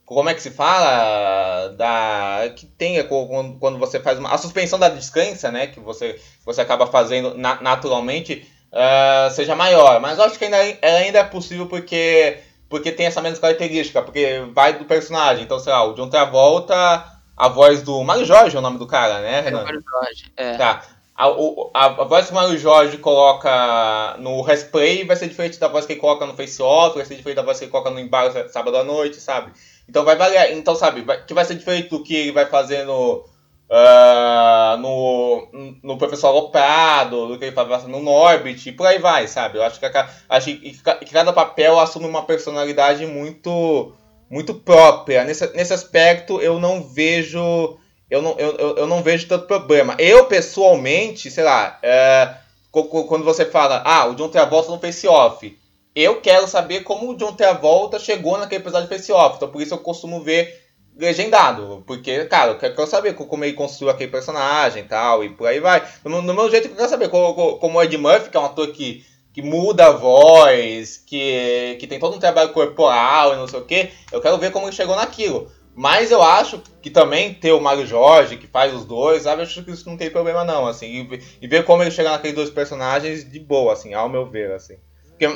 como é que se fala da que tenha quando, quando você faz uma a suspensão da descrença, né, que você você acaba fazendo na, naturalmente uh, seja maior. Mas eu acho que ainda, ainda é possível porque, porque tem essa mesma característica, porque vai do personagem. Então, sei lá, o John Travolta, a voz do Mário Jorge é o nome do cara, né, Renan? Mário Jorge, é. Tá. A, a, a, voz que o Mário Jorge coloca no Resplay vai ser diferente da voz que ele coloca no Face Off, vai ser diferente da voz que ele coloca no Embalo sábado à noite, sabe? Então vai variar. Então, sabe, vai, que vai ser diferente do que ele vai fazer no uh, no, no Professor Aloprado, do que ele no Norbit, e por aí vai, sabe? Eu acho que, acho que cada papel assume uma personalidade muito muito própria. Nesse, nesse aspecto eu não vejo eu não, eu, eu não vejo tanto problema. Eu, pessoalmente, sei lá, é, quando você fala, ah, o John Travolta no Face Off, eu quero saber como o John Travolta chegou naquele episódio de Face Off. Então, por isso eu costumo ver legendado. Porque, cara, eu quero saber como ele construiu aquele personagem e tal, e por aí vai. No, no meu jeito, eu quero saber como, como o Ed Murphy, que é um ator que, que muda a voz, que, que tem todo um trabalho corporal e não sei o que, eu quero ver como ele chegou naquilo. Mas eu acho que também ter o Mário Jorge, que faz os dois, sabe? Eu acho que isso não tem problema não, assim. E, e ver como ele chega naqueles dois personagens de boa, assim, ao meu ver, assim.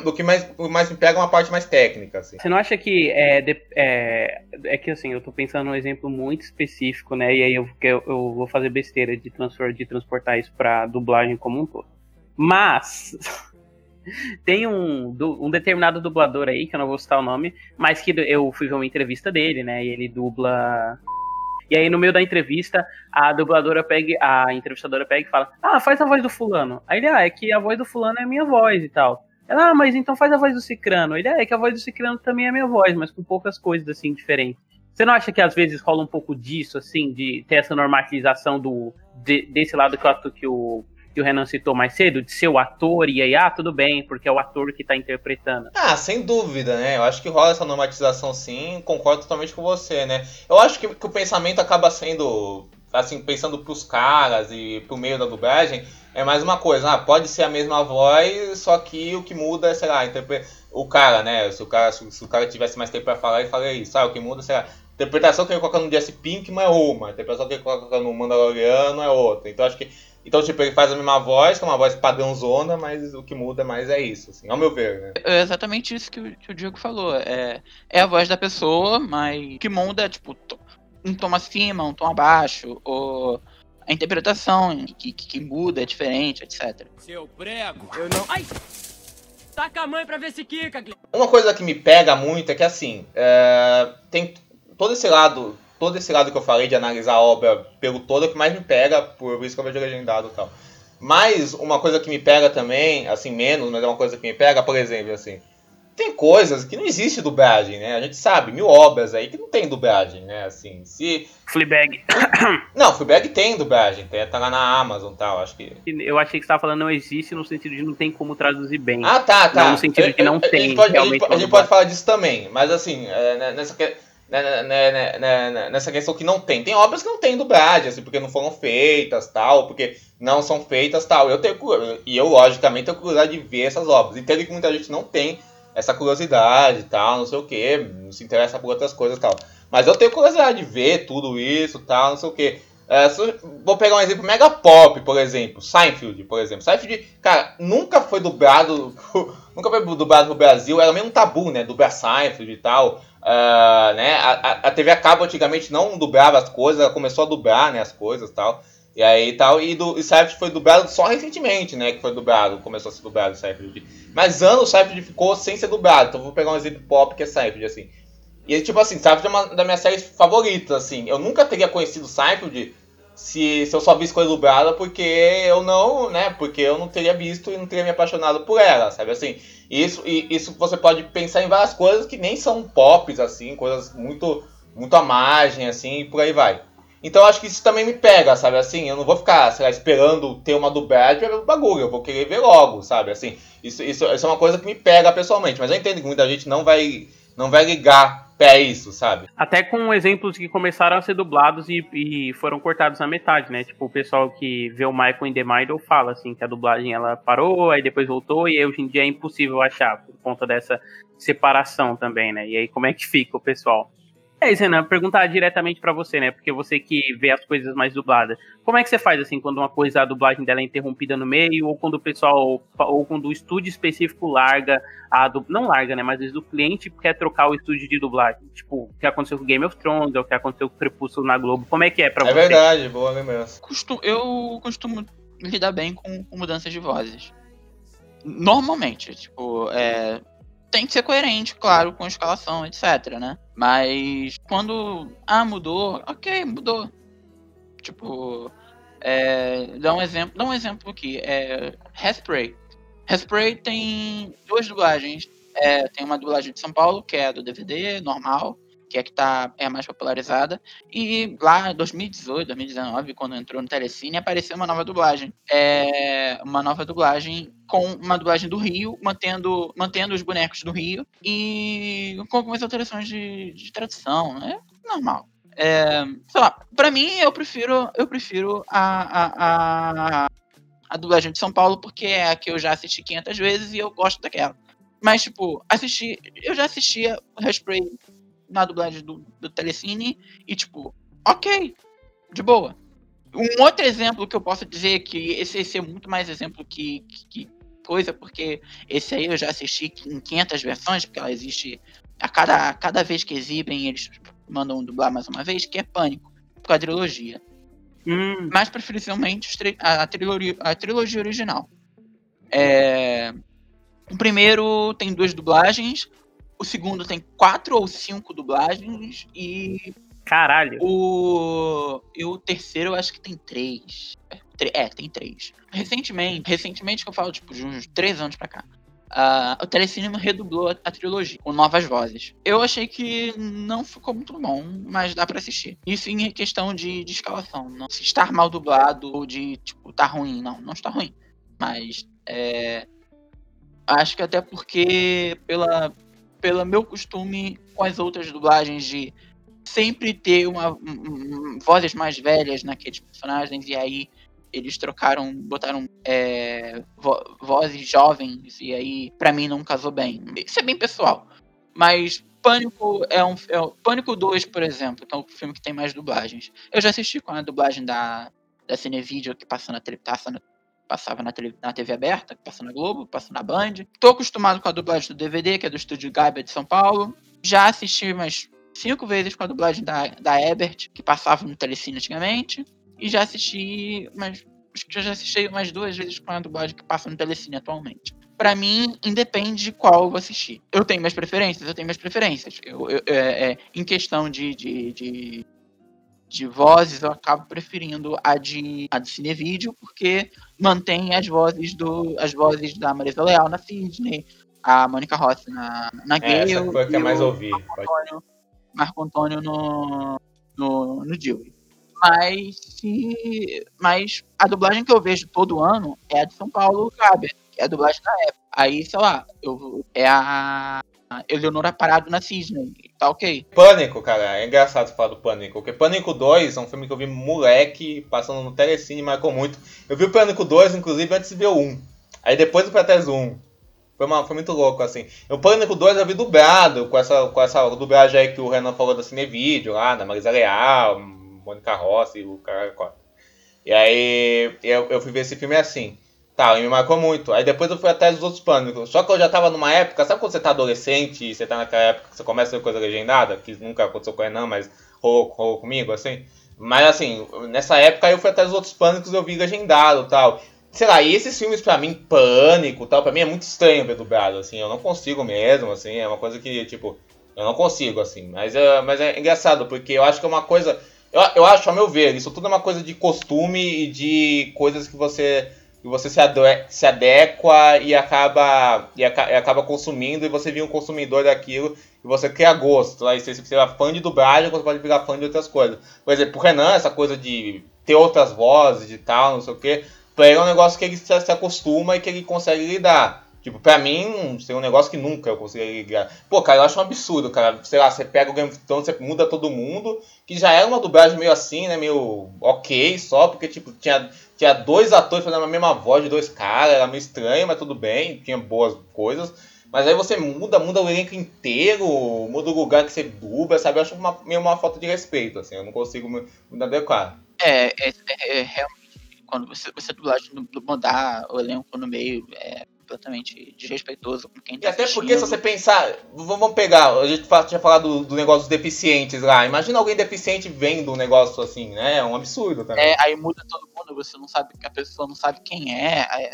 Do que mais, mais me pega é uma parte mais técnica, assim. Você não acha que é, de, é, é que assim, eu tô pensando num exemplo muito específico, né? E aí eu, eu, eu vou fazer besteira de, transfer, de transportar isso pra dublagem como um todo. Mas tem um, um determinado dublador aí, que eu não vou citar o nome, mas que eu fui ver uma entrevista dele, né? E ele dubla. E aí, no meio da entrevista, a dubladora pega, a entrevistadora pega e fala: Ah, faz a voz do fulano. Aí ele, ah, é que a voz do fulano é a minha voz e tal. Ela, ah, mas então faz a voz do Cicrano. Ele, ah, é que a voz do Cicrano também é a minha voz, mas com poucas coisas assim diferentes. Você não acha que às vezes rola um pouco disso, assim, de ter essa normalização do, de, desse lado que o, que, o, que o Renan citou mais cedo, de ser o ator e aí, ah, tudo bem, porque é o ator que tá interpretando? Ah, sem dúvida, né? Eu acho que rola essa normatização sim, concordo totalmente com você, né? Eu acho que, que o pensamento acaba sendo, assim, pensando pros caras e pro meio da dublagem, é mais uma coisa, ah, pode ser a mesma voz, só que o que muda é, sei lá, o cara, né? Se o cara, se, o cara tivesse mais tempo para falar, ele falaria isso. Ah, o que muda, sei lá, a interpretação que ele coloca no Jesse Pinkman é uma, a interpretação que ele coloca no Mandaloriano é outra. Então acho que. Então, tipo, ele faz a mesma voz, que é uma voz padrão zona, mas o que muda mais é isso, assim, ao meu ver, né? É exatamente isso que o, que o Diego falou. É, é a voz da pessoa, mas que muda, tipo, um tom acima, um tom abaixo, ou a interpretação que, que, que muda, é diferente, etc. Seu prego! Eu não. Ai! Taca a mãe pra ver se quica, Uma coisa que me pega muito é que assim, é... tem todo esse lado, todo esse lado que eu falei de analisar a obra pelo todo é o que mais me pega, por isso que eu vejo legendado e tal. Mas uma coisa que me pega também, assim, menos, mas é uma coisa que me pega, por exemplo, assim, tem coisas que não existe dublagem, né? A gente sabe, mil obras aí que não tem dublagem, né? Assim, se. Fleabag. Não, Fleabag tem dublagem, tem, tá lá na Amazon e tal, acho que. Eu achei que você tava falando não existe no sentido de não tem como traduzir bem. Ah, tá, tá. Não no sentido de não A- a- a tem gente pode, a gente a gente pode falar disso também, mas assim, é, né, nessa, né, né, nessa questão que não tem. Tem obras que não tem dublagem, assim, porque não foram feitas, tal, porque não são feitas, tal. Eu tenho e eu logicamente tenho curiosidade de ver essas obras. Entendo que muita gente não tem essa curiosidade, tal, não sei o que, se interessa por outras coisas, tal. Mas eu tenho curiosidade de ver tudo isso, tal, não sei o que. vou pegar um exemplo mega pop, por exemplo, Seinfeld, por exemplo. Seinfeld, cara, nunca foi dublado, nunca foi dublado no Brasil, era meio um tabu, né, dublar Seinfeld e tal. Ah, né, a, a- a TV a cabo antigamente não dublava as coisas, ela começou a dublar, né, as coisas e tal. E aí tal, e, do, e Seinfeld foi dublado só recentemente, né, que foi dublado, começou a ser dublado Seinfeld. Mas anos o Seinfeld ficou sem ser dublado, então vou pegar um exemplo pop que é Seinfeld, assim. E tipo assim, Seinfeld é uma das minhas séries favoritas, assim. Eu nunca teria conhecido Seinfeld se, se eu só visse coisa dublada porque eu não, né, porque eu não teria visto e não teria me apaixonado por ela, sabe assim. Isso, e isso você pode pensar em várias coisas que nem são pops, assim, coisas muito, muito à margem, assim, e por aí vai. Então acho que isso também me pega, sabe assim? Eu não vou ficar, sei lá, esperando ter uma dublagem o bagulho, eu vou querer ver logo, sabe? Assim, isso, isso, isso é uma coisa que me pega pessoalmente, mas eu entendo que muita gente não vai, não vai ligar pra isso, sabe? Até com exemplos que começaram a ser dublados e, e foram cortados na metade, né? Tipo, o pessoal que vê o Michael in the Idol fala, assim, que a dublagem ela parou, aí depois voltou, e hoje em dia é impossível achar, por conta dessa separação também, né? E aí como é que fica o pessoal? É isso, Renan, perguntar diretamente pra você, né? Porque você que vê as coisas mais dubladas. Como é que você faz, assim, quando uma coisa, a dublagem dela é interrompida no meio, ou quando o pessoal, ou quando o estúdio específico larga a du... não larga, né? Mas às vezes o cliente quer trocar o estúdio de dublagem. Tipo, o que aconteceu com Game of Thrones, ou o que aconteceu com Crepúsculo na Globo. Como é que é pra é você? verdade, boa lembrança. Costu- eu costumo lidar bem com, com mudanças de vozes. Normalmente, tipo, é, tem que ser coerente, claro, com a escalação, etc, né? Mas quando, ah, mudou, ok, mudou. Tipo, é, dá um exemplo, dá um exemplo aqui, é Hairspray. Hairspray tem duas dublagens. É, tem uma dublagem de São Paulo, que é do DVD, normal, que é que tá, é a mais popularizada. E lá em 2018, 2019, quando entrou no Telecine, apareceu uma nova dublagem. É uma nova dublagem com uma dublagem do Rio, mantendo, mantendo os bonecos do Rio e com algumas alterações de, de tradução, né? Normal. É, sei lá, pra mim eu prefiro, eu prefiro a, a, a, a dublagem de São Paulo porque é a que eu já assisti 500 vezes e eu gosto daquela. Mas, tipo, assisti, eu já assistia o Hairspray na dublagem do, do Telecine e, tipo, ok, de boa. Um outro exemplo que eu posso dizer que esse, esse é muito mais exemplo que, que, que coisa, porque esse aí eu já assisti em 500 versões, porque ela existe a cada, a cada vez que exibem, eles mandam dublar mais uma vez, que é Pânico, quadrilogia. Hum, Mais preferencialmente a, a trilogia, a trilogia original. É, o primeiro tem duas dublagens, o segundo tem quatro ou cinco dublagens e caralho. o, e o terceiro eu acho que tem três. É, É, tem três. Recentemente, recentemente que eu falo, tipo, de uns três anos pra cá. ah, o Telecine redublou a, a trilogia com novas vozes. Eu achei que não ficou muito bom, mas dá pra assistir. Isso em questão de, de escalação. Não se estar mal dublado ou de, tipo, tá ruim. Não, não está ruim. Mas, é. Acho que até porque, pela, pelo meu costume com as outras dublagens de sempre ter uma, um- vozes mais velhas naqueles personagens e aí eles trocaram, botaram é, vo- vozes jovens e aí pra mim não casou bem. Isso é bem pessoal. Mas Pânico é um, é Pânico 2, por exemplo, que é um filme que tem mais dublagens. Eu já assisti com a dublagem da da Cinevideo que passa na, passa na- passava na, tele- na TV aberta, que passa na Globo, passa na Band. Tô acostumado com a dublagem do DVD, que é do estúdio Gaiba de São Paulo. Já assisti umas cinco vezes com a dublagem da, da Ebert, que passava no Telecine antigamente. E já assisti umas. Acho que já assisti umas duas vezes com a dublagem que passa no Telecine atualmente. Pra mim, independe de qual eu vou assistir. Eu tenho minhas preferências, eu tenho minhas preferências. Eu, eu- é- é, em questão de, de, de, de vozes, eu acabo preferindo a de, a de Cinevídeo, porque mantém as vozes do as vozes da Marisa Leal na Sidney, a Mônica Rossi na, na É, Gale. essa foi a que eu mais ouvi. Marco Antônio, Marco Antônio no, no, no Dewey. Mas, se, mas a dublagem que eu vejo todo ano é a de São Paulo Gaber, que é a dublagem da época. Aí, sei lá, eu, é a a Eleonora Parado na Cisne. Tá ok. Pânico, cara, é engraçado falar do Pânico, porque Pânico 2 é um filme que eu vi moleque, passando no Telecine, marcou muito. Eu vi o Pânico 2, inclusive, antes de ver o 1. Aí depois eu fui atrás do 1. Foi, uma, foi muito louco, assim. O Pânico 2 eu vi dublado, com essa, com essa dublagem aí que o Renan falou da Cinevídeo, lá, da Marisa Leal, Mônica Rossi, o cara E aí eu, eu fui ver esse filme assim. Tá, e me marcou muito. Aí depois eu fui atrás dos outros pânicos. Só que eu já tava numa época, sabe quando você tá adolescente e você tá naquela época que você começa a ver coisa legendada? Que nunca aconteceu com o Renan, mas rolou, rolou comigo, assim. Mas assim, nessa época eu fui atrás dos outros pânicos eu vi legendado tal. Sei lá, e esses filmes pra mim, pânico tal, pra mim é muito estranho ver dublado, assim, eu não consigo mesmo, assim, é uma coisa que, tipo, eu não consigo, assim. Mas é, mas é engraçado, porque eu acho que é uma coisa. Eu, eu acho, ao meu ver, isso tudo é uma coisa de costume e de coisas que você e você se, se adequa e acaba, e, aca e, acaba consumindo, e você vira um consumidor daquilo, e você cria gosto. Aí você, você é fã de dublagem, você pode virar fã de outras coisas. Por exemplo, o Renan, essa coisa de ter outras vozes e tal, não sei o que, pra ele é um negócio que ele se, se acostuma e que ele consegue lidar. Tipo, pra mim, seria um negócio que nunca eu conseguiria ligar. Pô, cara, eu acho um absurdo, cara. Sei lá, você pega o Game of Thrones, você muda todo mundo, que já era uma dublagem meio assim, né? Meio ok só, porque, tipo, tinha, tinha dois atores fazendo a mesma voz de dois caras, era meio estranho, mas tudo bem, tinha boas coisas. Mas aí você muda, muda o elenco inteiro, muda o lugar que você dubla, sabe? Eu acho uma, meio uma falta de respeito, assim, eu não consigo me, me adequar. É, é, é, é realmente, quando você, você dublagem, mudar o elenco no meio, é completamente desrespeitoso com quem tá E até porque se você pensar, vamos pegar, a gente tinha falado do, do, negócio dos deficientes lá. Imagina alguém deficiente vendo um negócio assim, né? É um absurdo também. É, aí muda todo mundo, você não sabe, a pessoa não sabe quem é. é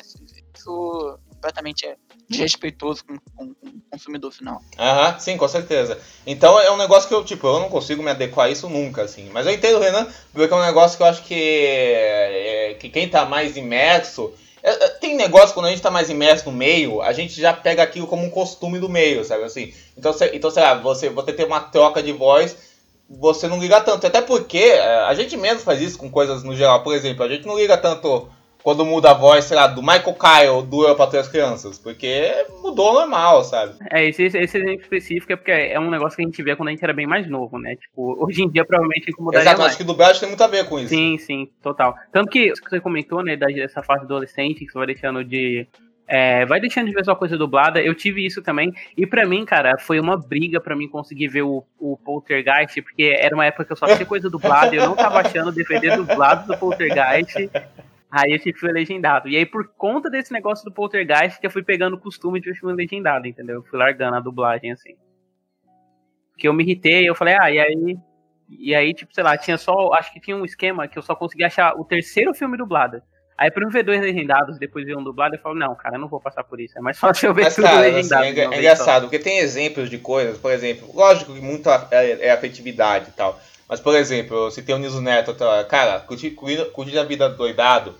isso completamente é desrespeitoso com, com, com, o consumidor final. Aham, sim, com certeza. Então é um negócio que eu, tipo, eu não consigo me adequar a isso nunca, assim. Mas eu entendo, Renan, porque é um negócio que eu acho que, é, que quem tá mais imerso tem negócio, quando a gente tá mais imerso no meio, a gente já pega aquilo como um costume do meio, sabe assim? Então, então sei lá, você, você ter uma troca de voz, você não liga tanto. Até porque a gente mesmo faz isso com coisas no geral. Por exemplo, a gente não liga tanto quando muda a voz, sei lá, do Michael Kyle do Eu para Três Crianças, porque mudou normal, sabe? É, esse, esse exemplo específico é porque é um negócio que a gente vê quando a gente era bem mais novo, né? Tipo, hoje em dia provavelmente incomodaria Exato, mais. acho que dublagem tem muito a ver com isso. Sim, sim, total. Tanto que, isso que você comentou, né, dessa fase adolescente, que você vai deixando de... É, vai deixando de ver só coisa dublada. Eu tive isso também. E para mim, cara, foi uma briga para mim conseguir ver o, o Poltergeist, porque era uma época que eu só tinha coisa dublada e eu não tava achando o DVD dublado do Poltergeist. Aí eu ver legendado. E aí, por conta desse negócio do Poltergeist, que eu fui pegando o costume de filme legendado, entendeu? Eu fui largando a dublagem, assim. Porque eu me irritei, eu falei, ah, e aí. E aí, tipo, sei lá, tinha só. Acho que tinha um esquema que eu só conseguia achar o terceiro filme dublado. Aí pra eu ver dois legendados, depois ver um dublado, eu falo, não, cara, eu não vou passar por isso. É mais fácil eu ver Mas, tudo cara, legendado. Assim, é, é engraçado, porque tem exemplos de coisas, por exemplo, lógico que muito é, é afetividade e tal. Mas, por exemplo, se tem o Niso Neto, cara, curtir a vida doidado,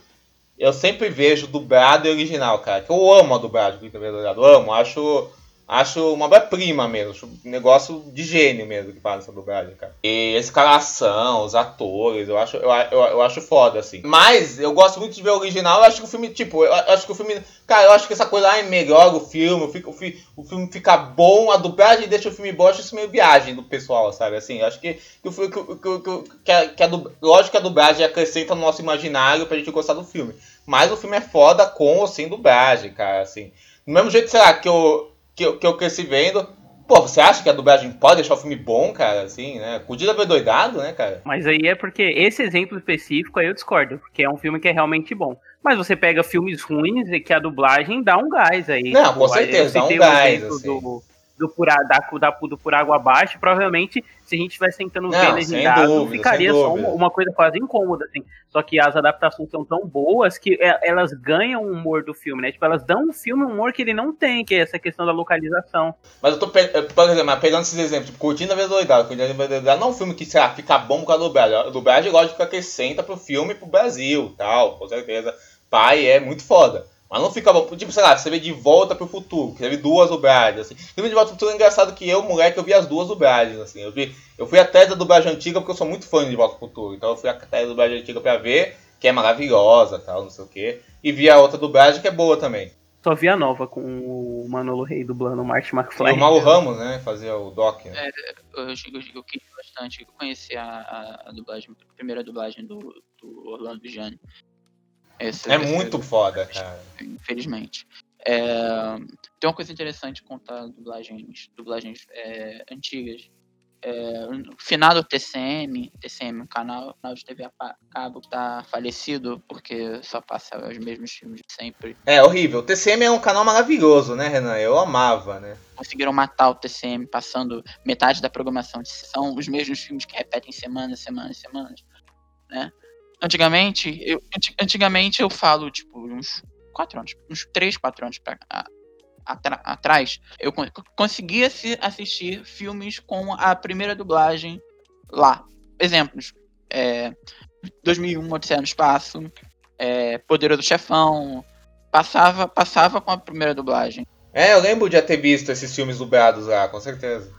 eu sempre vejo dublado e original, cara. Que eu amo a dublagem do Doidado, amo, acho acho uma obra-prima mesmo, um negócio de gênio mesmo que faz essa dublagem, cara. E a escalação, os atores, eu acho, eu, eu, eu, acho foda, assim. Mas eu gosto muito de ver o original, eu acho que o filme, tipo, eu acho que o filme. Cara, eu acho que essa coisa lá é melhor o filme, o, o, o filme fica bom, a dublagem deixa o filme bom, eu acho isso meio viagem do pessoal, sabe? Assim, eu acho que, que, que, que, que, a, que a, lógico que a dublagem acrescenta no nosso imaginário pra gente gostar do filme. Mas o filme é foda com ou sem dublagem, cara, assim. Do mesmo jeito, sei lá, que eu que eu, que eu cresci vendo. Pô, você acha que a dublagem pode deixar o filme bom, cara, assim, né? Curtida ver doidado, né, cara? Mas aí é porque esse exemplo específico aí eu discordo, porque é um filme que é realmente bom. Mas você pega filmes ruins e que a dublagem dá um gás aí. Não, tipo, com certeza, dá um gás, assim. Do, do, por, da, da, do Por Água Abaixo, provavelmente, se a gente estivesse tentando ver legendado, dúvida, ficaria só uma, uma, coisa quase incômoda, assim. Só que as adaptações são tão boas que elas ganham o humor do filme, né? Tipo, elas dão um filme um humor que ele não tem, que é essa questão da localização. Mas eu tô, por exemplo, pegando esses exemplos, tipo, Curtindo a Vida Doidada, Curtindo a Vida Doidada não é um filme que, sei lá, fica bom com a dublagem. A dublagem, lógico, que acrescenta pro filme e pro Brasil, tal, com certeza. pai é muito foda. Mas não fica bom. Tipo, sei lá, você vê de volta pro futuro, que teve duas dublagens, assim. Filme de volta pro futuro é engraçado que eu, moleque, eu vi as duas dublagens, assim. Eu, vi, eu fui atrás da dublagem antiga porque eu sou muito fã de Volta pro Futuro. Então eu fui atrás da dublagem antiga pra ver, que é maravilhosa tal, não sei o quê. E vi a outra dublagem que é boa também. Só vi a nova com o Manolo Rey dublando o Marty E McFly. o Mauro Ramos, né, fazia o Doc. Né? É, eu, eu, eu, eu queria bastante conhecer a, a, a dublagem, a primeira dublagem do, do Orlando Jane. Esse- É esse- muito foda, cara. infelizmente. É, tem uma coisa interessante contar dublagens, dublagens é, antigas. É, o finado TCM, TCM, um canal, canal de TV a cabo que tá falecido porque só passa os mesmos filmes de sempre. É horrível. O TCM é um canal maravilhoso, né, Renan? Eu amava, né? Conseguiram matar o TCM passando metade da programação. São os mesmos filmes que repetem semanas, semanas, semanas, né? Antigamente, eu, anti- antigamente eu falo, tipo, uns quatro anos, uns três, quatro anos pra, a- atra- atrás, eu con- conseguia se assistir filmes com a primeira dublagem lá. Exemplos, é, 2001, Odisseia no Espaço, é, Poderoso Chefão, passava, passava com a primeira dublagem. É, eu lembro de já ter visto esses filmes dublados lá, com certeza.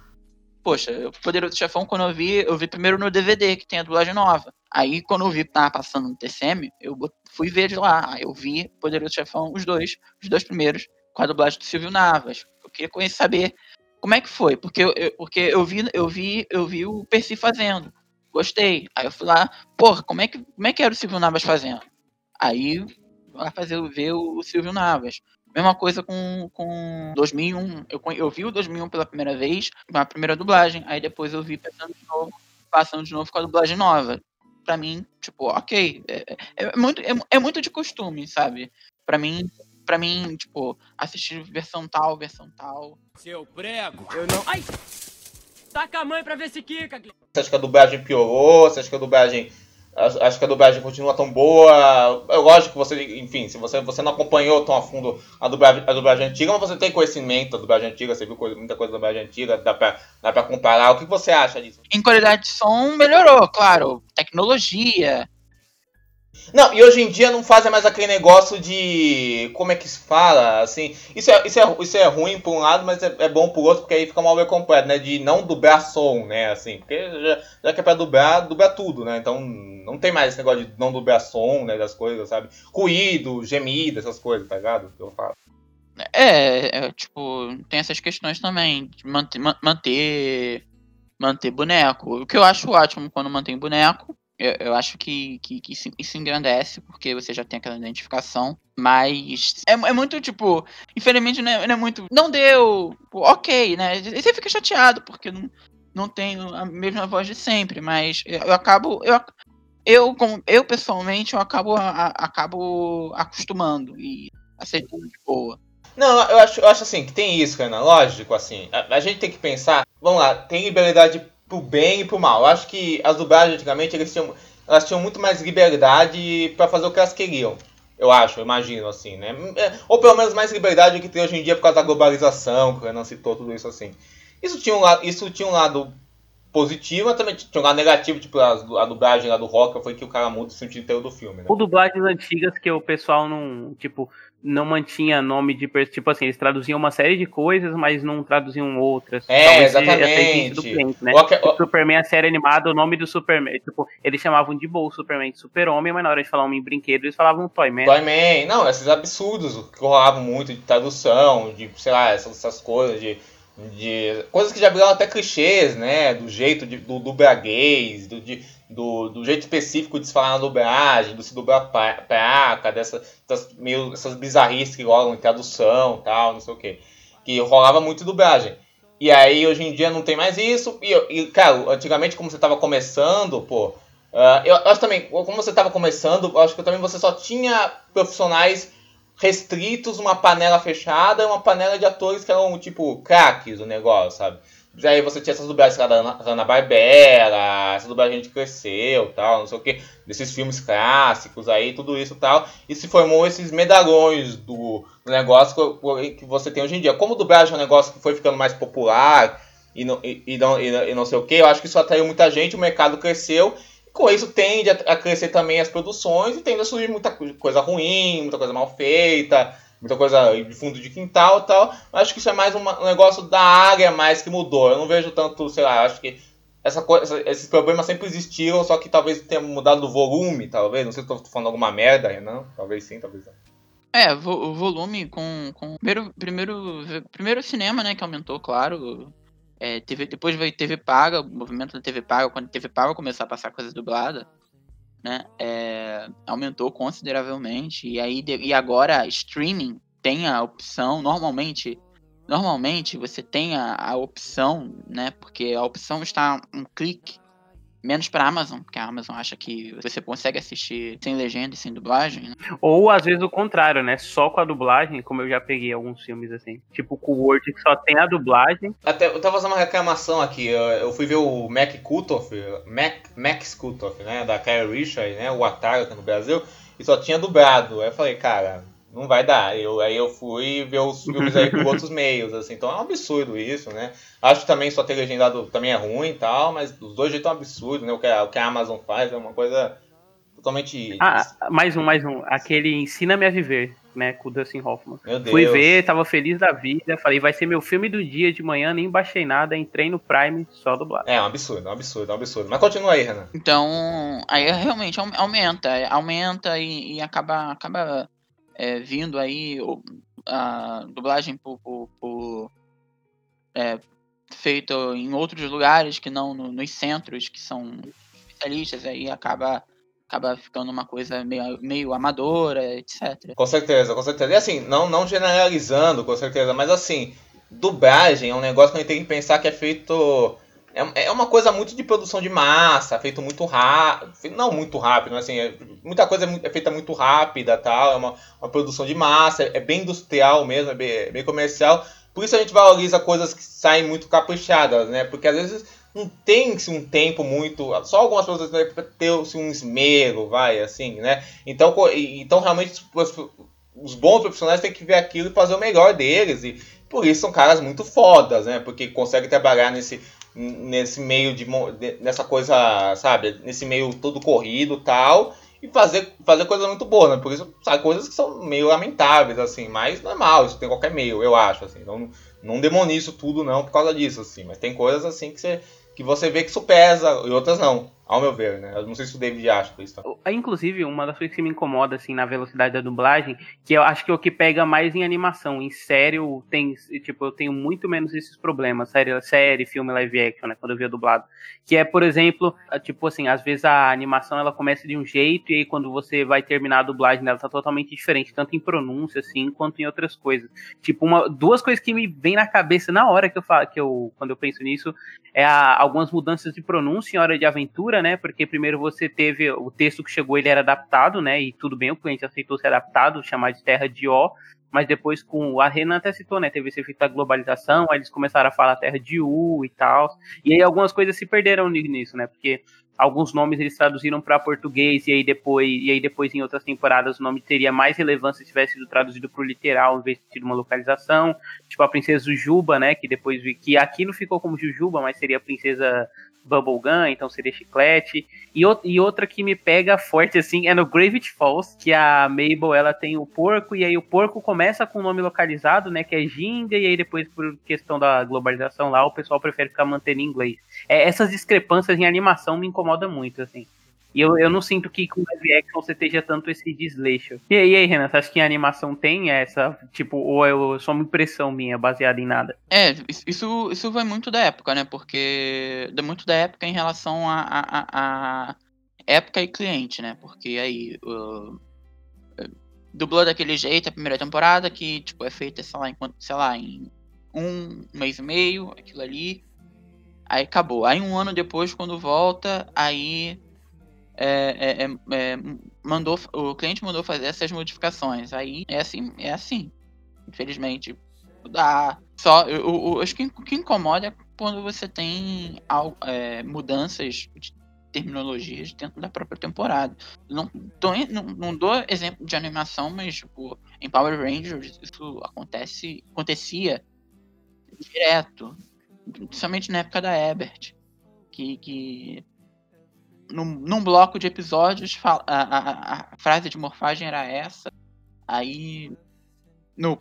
Poxa, o Poderoso Chefão, quando eu vi, eu vi primeiro no DVD, que tem a dublagem nova. Aí, quando eu vi que tava passando no TCM, eu fui ver de lá. Aí eu vi Poderoso Chefão, os dois, os dois primeiros, com a dublagem do Silvio Navas. Eu queria conhecer, saber como é que foi, porque eu, eu- porque eu vi, eu vi, eu vi o Percy fazendo. Gostei. Aí eu fui lá, porra, como é que, como é que era o Silvio Navas fazendo? Aí, lá fazer, ver o Silvio Navas. Mesma coisa com, com 2001. Eu, eu vi o 2001 pela primeira vez, com a primeira dublagem. Aí depois eu vi passando de novo, passando de novo com a dublagem nova. Pra mim, tipo, ok. É, é- é muito, é, é muito de costume, sabe? Pra mim, pra mim, tipo, assistir versão tal, versão tal. Seu prego. Eu não. Ai! Taca a mãe pra ver se quica. Você acha que a dublagem piorou? Você acha que a dublagem. Acho que a dublagem continua tão boa. É lógico que você, enfim, se você, você não acompanhou tão a fundo a dublagem, a dublagem antiga, mas você tem conhecimento da dublagem antiga, você viu coisa- muita coisa da dublagem antiga, dá pra, dá pra comparar. O que você acha disso? Em qualidade de som, melhorou, claro. Tecnologia. Não, e hoje em dia não fazem mais aquele negócio de. Como é que se fala? Assim, isso é, isso é, isso é ruim por um lado, mas é, é bom por outro, porque aí fica uma obra completa, né? De não dublar som, né? Assim, porque já, já que é pra dublar, dublar tudo, né? Então não tem mais esse negócio de não dublar som, né? Das coisas, sabe? Ruído, gemido, essas coisas, tá ligado? Que eu falo. É, é, tipo, tem essas questões também. De manter, ma- manter, manter boneco. O que eu acho ótimo quando mantém boneco. Eu, eu acho que, que, que isso, isso engrandece, porque você já tem aquela identificação. Mas é, é muito, tipo, infelizmente não é, não é muito. Não deu. pô, Ok, né? E você fica chateado, porque não, não tem a mesma voz de sempre. Mas eu, eu acabo. Eu, eu, como, eu, pessoalmente, eu acabo, a- acabo acostumando e aceitando de boa. Não, eu acho, eu acho assim, que tem isso, Renan, lógico, assim. A, a gente tem que pensar, vamos lá, tem liberdade pro bem e pro mal. Eu acho que as dublagens antigamente eles tinham, elas tinham muito mais liberdade pra fazer o que elas queriam. Eu acho, eu imagino, assim, né? É, Ou pelo menos mais liberdade do que tem hoje em dia por causa da globalização, que o Renan citou tudo isso assim. Isso tinha um lado, isso tinha um lado positivo, mas também tinha um lado negativo, tipo a, a dublagem lá do Rock foi que o cara muda o sentido inteiro do filme, né? Ou dublagens antigas que o pessoal não, tipo, não mantinha nome de. Tipo assim, eles traduziam uma série de coisas, mas não traduziam outras. É, exatamente. isso do cliente, né? Tipo, Superman, a série animada, o nome do Superman. Tipo, eles chamavam de boa o Superman de Super-Homem, mas na hora de falar homem brinquedo, eles falavam Toyman. Toyman, não, esses absurdos que rolavam muito de tradução, de, sei lá, essas, essas coisas, de, de. coisas que já viraram até clichês, né? Do jeito de, do dubraguês, do, de, do, do jeito específico de se falar na dublagem, do se dublar praca, dessa, dessas, meio, essas bizarrices que rolam em tradução tal, não sei o que. Que rolava muito dublagem. E aí hoje em dia não tem mais isso. E, e cara, antigamente, como você tava começando, pô. ah, eu acho também, como você estava começando, eu acho que também você só tinha profissionais restritos, uma panela fechada, uma panela de atores que eram, tipo, craques do negócio, sabe? Aí você tinha essas dublagens da Ana- Barbera, essa dublagem gente cresceu tal, não sei o que, desses filmes clássicos aí, tudo isso tal, e se formou esses medalhões do, do negócio que, que você tem hoje em dia. Como dublagem é um negócio que foi ficando mais popular e não, e, e não, e, não- e não sei o que, eu acho que isso atraiu muita gente, o mercado cresceu, Com isso tende a, crescer também as produções e tende a surgir muita coisa ruim, muita coisa mal feita, muita coisa de fundo de quintal e tal. Acho que isso é mais um negócio da área mais que mudou. Eu não vejo tanto, sei lá, acho que essa coisa, esses problemas sempre existiram, só que talvez tenha mudado o volume, talvez. Não sei se estou falando alguma merda, não? Talvez sim, talvez não. É, o volume com, com primeiro, primeiro, primeiro cinema, né, que aumentou, claro. É, TV, depois veio TV paga, o movimento da TV paga, quando a TV paga começou a passar coisa dublada, né, é, aumentou consideravelmente. E aí e agora streaming tem a opção, normalmente Normalmente você tem a, a opção, né? Porque a opção está um clique menos para Amazon, porque a Amazon acha que você consegue assistir sem legenda e sem dublagem. Né? Ou às vezes o contrário, né? Só com a dublagem, como eu já peguei alguns filmes assim, tipo com o Word que só tem a dublagem. Até eu tava fazendo uma reclamação aqui, eu fui ver o Mac Kutoff, Mac Max Kutoff, né, da Carrie Richard, né, o Atari aqui no Brasil, e só tinha dublado. Aí eu falei, cara, não vai dar. Eu, aí eu fui ver os filmes aí por outros meios, assim. Então é um absurdo isso, né? Acho que também só ter legendado também é ruim e tal, mas os dois jeitos é um absurdo, né? O que, a, o que a Amazon faz é uma coisa totalmente... Ah, mais um, mais um. Aquele Ensina-me a Viver, né? Com o Dustin Hoffman. Meu Deus. Fui ver, tava feliz da vida. Falei, vai ser meu filme do dia de manhã, nem baixei nada, entrei no Prime, só dublado. É, um absurdo, um absurdo, um absurdo. Mas continua aí, Renan. Então, aí realmente aumenta, aumenta e, e acaba... acaba é, vindo aí a dublagem por, por, por é, feita em outros lugares que não no, nos centros que são especialistas aí acaba acaba ficando uma coisa meio, meio amadora etc com certeza com certeza. E assim não não generalizando com certeza mas assim dublagem é um negócio que a gente tem que pensar que é feito é, é uma coisa muito de produção de massa, feito muito rápido, não muito rápido, mas assim, é, muita coisa é, é, feita muito rápida, tal, é uma, uma produção de massa, é, é bem industrial mesmo, é bem, é bem, comercial. Por isso a gente valoriza coisas que saem muito caprichadas, né? Porque às vezes não tem-se um tempo muito, só algumas pessoas né, ter-se um esmero, vai, assim, né? Então, então realmente os bons profissionais têm que ver aquilo e fazer o melhor deles e por isso são caras muito fodas, né? Porque conseguem trabalhar nesse nesse meio de nessa coisa, sabe, nesse meio todo corrido tal, e fazer, fazer coisas muito boas, né? Por isso, sabe, coisas que são meio lamentáveis, assim, mas normal, isso tem qualquer meio, eu acho, assim. Não, não demonizo tudo, não, por causa disso, assim. Mas tem coisas, assim, que você, que você vê que isso pesa, e outras não. Ao meu ver, né? Eu não sei se o David acha isso. Tá? Inclusive, uma das coisas que me incomoda, assim, na velocidade da dublagem, que eu acho que é o que pega mais em animação. Em sério, tem, tipo, eu tenho muito menos esses problemas. Série, série filme live action, né? Quando eu via dublado. Que é, por exemplo, tipo assim, às vezes a animação ela começa de um jeito e aí quando você vai terminar a dublagem dela tá totalmente diferente, tanto em pronúncia, assim, quanto em outras coisas. Tipo, uma, duas coisas que me vem na cabeça na hora que eu falo, que eu, quando eu penso nisso, é a, algumas mudanças de pronúncia em hora de aventura, né? Porque primeiro você teve o texto que chegou, ele era adaptado, né? E tudo bem, o cliente aceitou ser adaptado, chamar de terra de O, mas depois com a Renan até citou, né? Teve esse efeito da globalização, aí eles começaram a falar terra de U e tal. E aí algumas coisas se perderam nisso, né? Porque alguns nomes eles traduziram para português e aí depois e aí depois em outras temporadas o nome teria mais relevância se tivesse sido traduzido para o literal em vez de ter uma localização tipo a princesa Jujuba né que depois que aqui não ficou como Jujuba mas seria a princesa Bubblegum, então seria chiclete. E, e, outra que me pega forte, assim, é no Gravity Falls, que a Mabel, ela tem o porco, e aí o porco começa com o nome localizado, né, que é Ginga, e aí depois, por questão da globalização lá, o pessoal prefere ficar mantendo em inglês. É, essas discrepâncias em animação me incomodam muito, assim. E eu, eu não sinto que com live action você esteja tanto esse desleixo. E aí, Renan, você acha que a animação tem essa, tipo, ou é só uma impressão minha, baseada em nada? É, isso, isso vai muito da época, né? Porque. Dá muito da época em relação a, a, a época e cliente, né? Porque aí. Uh, dublou daquele jeito a primeira temporada, que, tipo, é feita, sei lá, enquanto, sei lá, em um mês e meio, aquilo ali. Aí acabou. Aí um ano depois, quando volta, aí é, é, é, é, mandou, o cliente mandou fazer essas modificações. Aí é assim, é assim. Infelizmente, dá. Só, eu, eu, acho que o que incomoda é quando você tem é, mudanças de terminologias dentro da própria temporada. Não, tô, não, não, dou exemplo de animação, mas tipo, em Power Rangers isso acontece, acontecia direto, principalmente na época da Ebert, que, que num, num bloco de episódios a, a- a frase de morfagem era essa. Aí no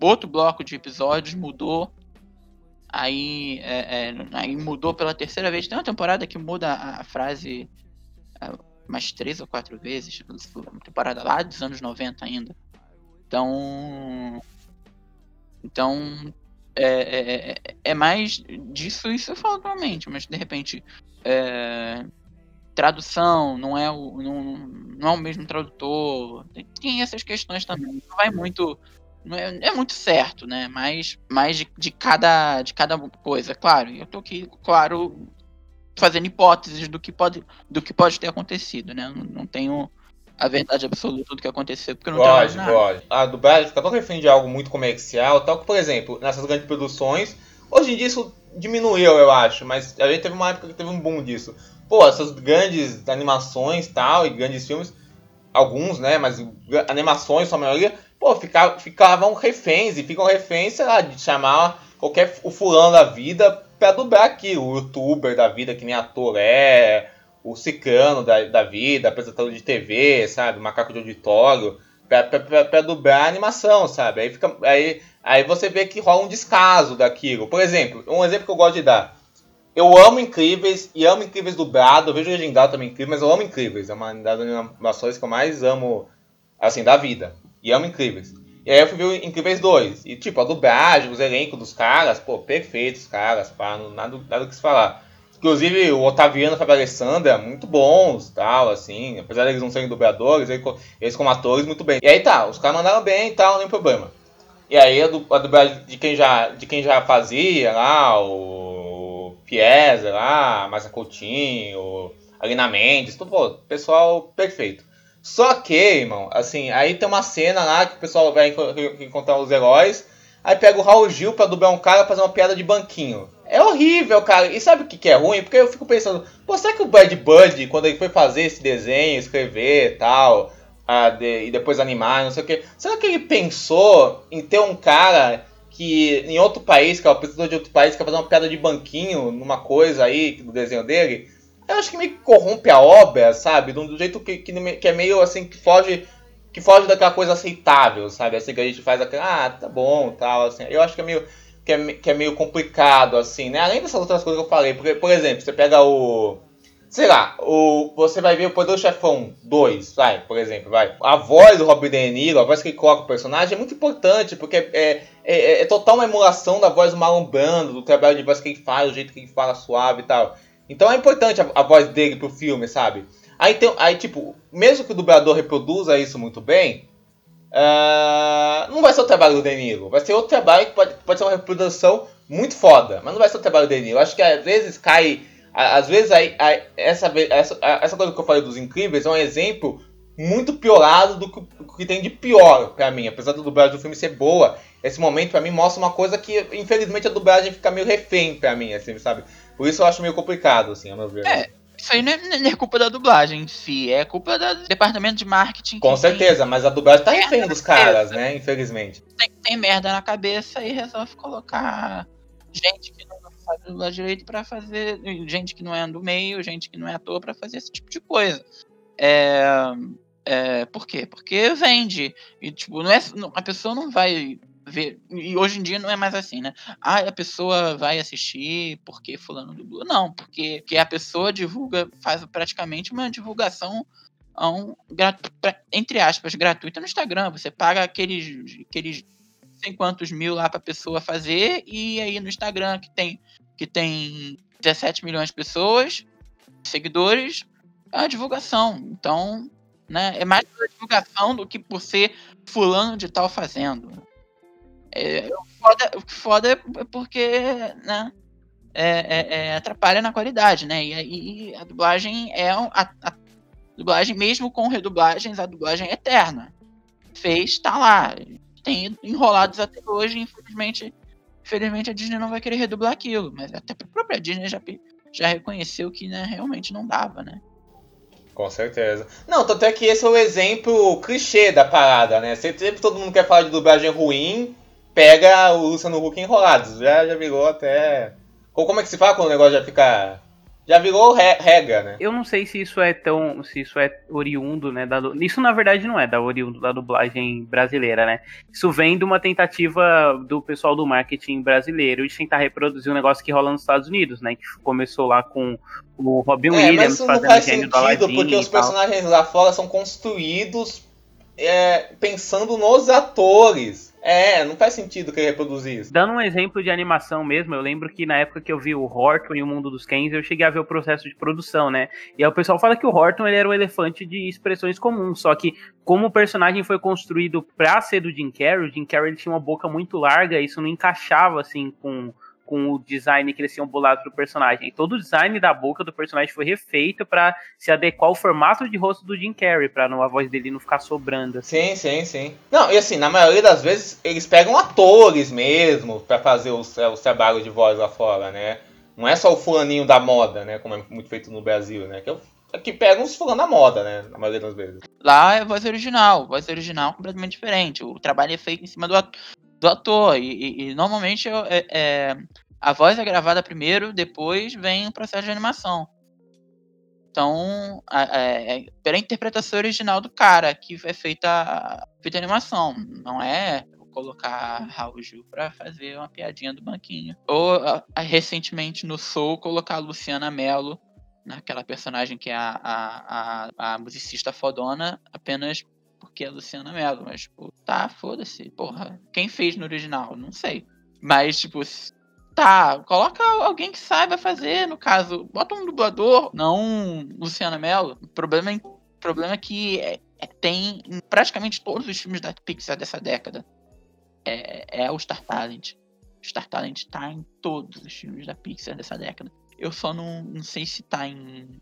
outro bloco de episódios mudou. Aí, é, é, aí mudou pela terceira vez. Tem uma temporada que muda a, a frase ah, mais três ou quatro vezes. Uma temporada lá dos anos 90 ainda. Então. Então. É, é, é- é mais disso, isso eu falo atualmente, mas de repente. é, tradução, não é o, não, não é o mesmo tradutor. Tem, tem essas questões também. Não vai muito. Não é, é muito certo, né? Mas, mas de, de, cada, de cada coisa, claro. Eu tô aqui, claro, fazendo hipóteses do que pode, do que pode ter acontecido, né? Não, não tenho a verdade absoluta do que aconteceu, porque não Lógico, nada. lógico. A dublagem fica tão refém de algo muito comercial, tal que, por exemplo, nessas grandes produções, hoje em dia isso diminuiu, eu acho, mas a gente teve uma época que teve um boom disso. Pô, essas grandes animações tal, e grandes filmes, alguns, né, mas animações, sua maioria, pô, fica- ficavam reféns, e ficam reféns, sei lá, de chamar qualquer o fulano da vida pra dublar aqui, o youtuber da vida, que nem ator é, o cicano da, da vida, apresentador de TV, sabe, macaco de auditório, pra, pra, pra, pra dublar a animação, sabe, aí, fica, aí, aí você vê que rola um descaso daquilo. Por exemplo, um exemplo que eu gosto de dar, eu amo Incríveis e amo Incríveis dublado. Eu vejo legendado também Incríveis, mas eu amo Incríveis. É uma das animações que eu mais amo, assim, da vida. E amo Incríveis. E aí eu fui ver o Incríveis 2. E, tipo, a dublagem, os elencos dos caras, pô, perfeitos, caras, pá, nada, nada o que se falar. Inclusive, o Otaviano e a Fábio Alessandra, muito bons, tal, assim. Apesar deles não serem dubladores, eles, co- eles como atores, muito bem. E aí tá, os caras mandaram bem e tal, nem problema. E aí a dublagem de quem já, de quem já fazia lá, o Pieza lá, Márcia Coutinho, Alina Mendes, tudo, pô, pessoal perfeito. Só que, irmão, assim, aí tem uma cena lá que o pessoal vai encontrar os heróis, aí pega o Raul Gil pra dublar um cara fazer uma piada de banquinho. É horrível, cara. E sabe o que, que é ruim? Porque eu fico pensando, pô, será que o Brad Bird, quando ele foi fazer esse desenho, escrever e tal, ah, de- e depois animar, não sei o que, será que ele pensou em ter um cara que em outro país, que é o apresentador de outro país, que quer fazer uma piada de banquinho numa coisa aí do desenho dele? Eu acho que meio que corrompe a obra, sabe? Do, do jeito que, que, que é meio assim, que foge que foge daquela coisa aceitável, sabe? Assim que a gente faz aquela, ah, tá bom, tal, assim. Eu acho que é meio que é, que é meio complicado, assim, né? Além dessas outras coisas que eu falei, porque, por exemplo, você pega o. Sei lá, o, você vai ver o Poder do Chefão 2, vai, por exemplo, vai. A voz do Robert De Niro, a voz que ele coloca o personagem é muito importante, porque é, é, é, é total uma emulação da voz do Marlon Brando, do trabalho de voz que ele faz, do jeito que ele fala suave e tal. Então é importante a, a voz dele pro filme, sabe? Aí, tem, aí, tipo, mesmo que o dublador reproduza isso muito bem, ah, não vai ser o trabalho do Danilo. Vai ser outro trabalho que pode, pode ser uma reprodução muito foda, mas não vai ser o trabalho do Danilo. Acho que às vezes cai. A- Às vezes aí, aí, essa, essa, a- essa coisa que eu falei dos incríveis é um exemplo muito piorado do que, do que tem de pior pra mim. Apesar da dublagem do filme ser boa, esse momento pra mim mostra uma coisa que, infelizmente, a dublagem fica meio refém pra mim, assim, sabe? Por isso eu acho meio complicado, assim, a meu ver. É, Isso aí não é, não é culpa da dublagem em si, é culpa do departamento de marketing. Com certeza, mas a dublagem tá É, refém dos caras, né? Infelizmente. Tem, tem merda na cabeça e resolve colocar gente que não sabe dublar direito pra fazer. Gente que não é do meio, gente que não é ator pra fazer esse tipo de coisa. É. é por quê? Porque vende. E, tipo, não é, não- a pessoa não vai ver. E hoje em dia não é mais assim, né? Ah, a pessoa vai assistir porque fulano dubla. Não, porque, porque a pessoa divulga, faz praticamente uma divulgação um, entre aspas, gratuita no Instagram. Você paga aqueles, aqueles sei quantos mil lá pra pessoa fazer, e aí no Instagram que tem, que tem 17 milhões de pessoas, seguidores, é a divulgação. Então, né, é mais pela divulgação do que por ser fulano de tal fazendo. É, o, foda, o foda é porque, né, é, é- é, atrapalha na qualidade, né? E aí a dublagem é a, a dublagem, mesmo com redublagens, a dublagem é eterna. Fez, tá lá. Tem enrolados até hoje, infelizmente. Infelizmente a Disney não vai querer redublar aquilo. Mas até a própria Disney já, já reconheceu que né, realmente não dava, né? Com certeza. Não, tanto é que esse é o exemplo clichê da parada, né? Sempre, todo mundo quer falar de dublagem ruim, pega o Luciano Huck enrolados. Já, já virou até. Como como é que se fala quando o negócio já fica já virou re regra, né? Eu não sei se isso é tão. se isso é oriundo, né? Da, isso na verdade não é da oriundo da dublagem brasileira, né? Isso vem de uma tentativa do pessoal do marketing brasileiro de tentar reproduzir um negócio que rola nos Estados Unidos, né? Que começou lá com o Robin é, Williams mas isso não fazendo faz gênio do sentido, Aladdin porque os personagens lá fora são construídos é, pensando nos atores. É, não faz sentido querer reproduzir isso. Dando um exemplo de animação mesmo, eu lembro que na época que eu vi o Horton e o Mundo dos Kens, eu cheguei a ver o processo de produção, né? E aí o pessoal fala que o Horton ele era um elefante de expressões comuns, só que como o personagem foi construído pra ser do Jim Carrey, o Jim Carrey ele tinha uma boca muito larga, isso não encaixava assim com com o design que eles tinham bolado pro personagem. E todo o design da boca do personagem foi refeito pra se adequar ao formato de rosto do Jim Carrey, pra não, a voz dele não ficar sobrando. Assim. Sim, sim, sim. Não, e assim, na maioria das vezes eles pegam atores mesmo pra fazer os, é, os trabalhos de voz lá fora, né? Não é só o fulaninho da moda, né? Como é muito feito no Brasil, né? Que, é o- é que pegam os fulanos da moda, né? Na maioria das vezes. Lá é voz original, voz original completamente diferente. O trabalho é feito em cima do, at- do ator. E, e- e normalmente é, é- a voz é gravada primeiro, depois vem o processo de animação. Então, é, é pela interpretação original do cara que é feita feita a animação. Não é colocar Raul Gil pra fazer uma piadinha do banquinho. Ou recentemente no Soul colocar a Luciana Mello naquela personagem que é a, a, a, a musicista fodona apenas porque é Luciana Mello. Mas, tipo, tá, foda-se. Porra, quem fez no original? Não sei. Mas, tipo, tá, coloca alguém que saiba fazer, no caso. Bota um dublador, não Luciana Mello. O problema é, o problema é que é- é- tem em praticamente todos os filmes da Pixar dessa década. É, é o Star Talent. Star Talent tá em todos os filmes da Pixar dessa década. Eu só não, não sei se tá em.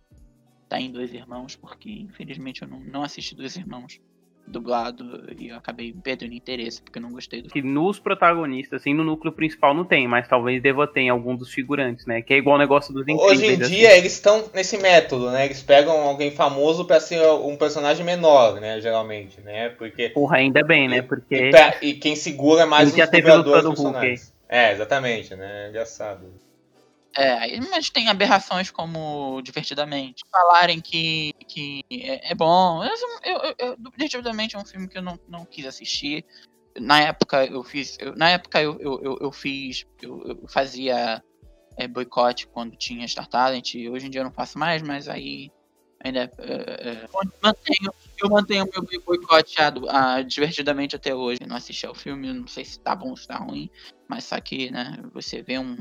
tá em Dois Irmãos, porque infelizmente eu não, não assisti Dois Irmãos dublado e eu acabei perdendo interesse, porque eu não gostei do Que nos protagonistas, assim, no núcleo principal não tem, mas talvez deva ter em algum dos figurantes, né? Que é igual o negócio dos incríveis. Hoje em assim. dia eles estão nesse método, né? Eles pegam alguém famoso pra ser um personagem menor, né? Geralmente, né? Porque Porra, ainda bem, né? E, Porque pra- e quem segura é mais Ele já os teve do Hulk. É, exatamente, né? Engraçado. É, mas tem aberrações como Divertidamente. Falarem que, que é, é bom. Eu, eu, eu- Divertidamente é um filme que eu não, não quis assistir. Na época eu fiz. eu- na época eu, eu, eu, fiz. Eu, fazia é, boicote quando tinha Star Talent. Hoje em dia eu não faço mais, mas aí ainda. é, é, mantenho, eu mantenho meu boicote a, divertidamente até hoje. Não assisti ao filme, não sei se tá bom ou se tá ruim. Mas só que, né, você vê um,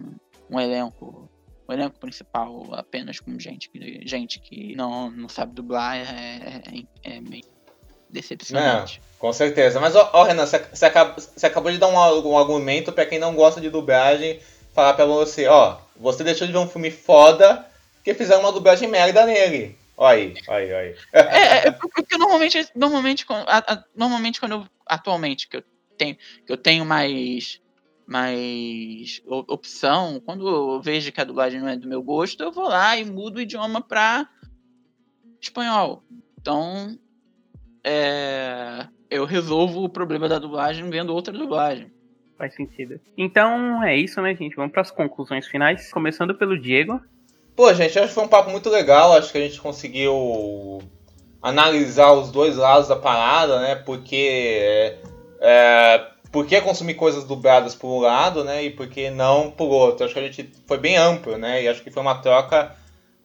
um elenco. O elenco principal apenas com gente que, gente que não, não sabe dublar é, é, é meio decepcionante. Com certeza. Mas, ó, ó, Renan, você, acabou, você acabou de dar um, um argumento pra quem não gosta de dublagem, falar pra você, ó, você deixou de ver um filme foda porque fizeram uma dublagem merda nele. Olha aí, olha aí, olha aí. É, é porque normalmente, normalmente, normalmente quando eu, atualmente que eu tenho, que eu tenho mais, mais opção, quando eu vejo que a dublagem não é do meu gosto, eu vou lá e mudo o idioma pra espanhol. Então, é, eu resolvo o problema da dublagem vendo outra dublagem. faz sentido. Então é isso, né, gente? Vamos para as conclusões finais. Começando pelo Diego. Pô, gente, acho que foi um papo muito legal. Acho que a gente conseguiu analisar os dois lados da parada, né? Porque. É, por que consumir coisas dubladas por um lado, né? E por que não por outro? Acho que a gente foi bem amplo, né? E acho que foi uma troca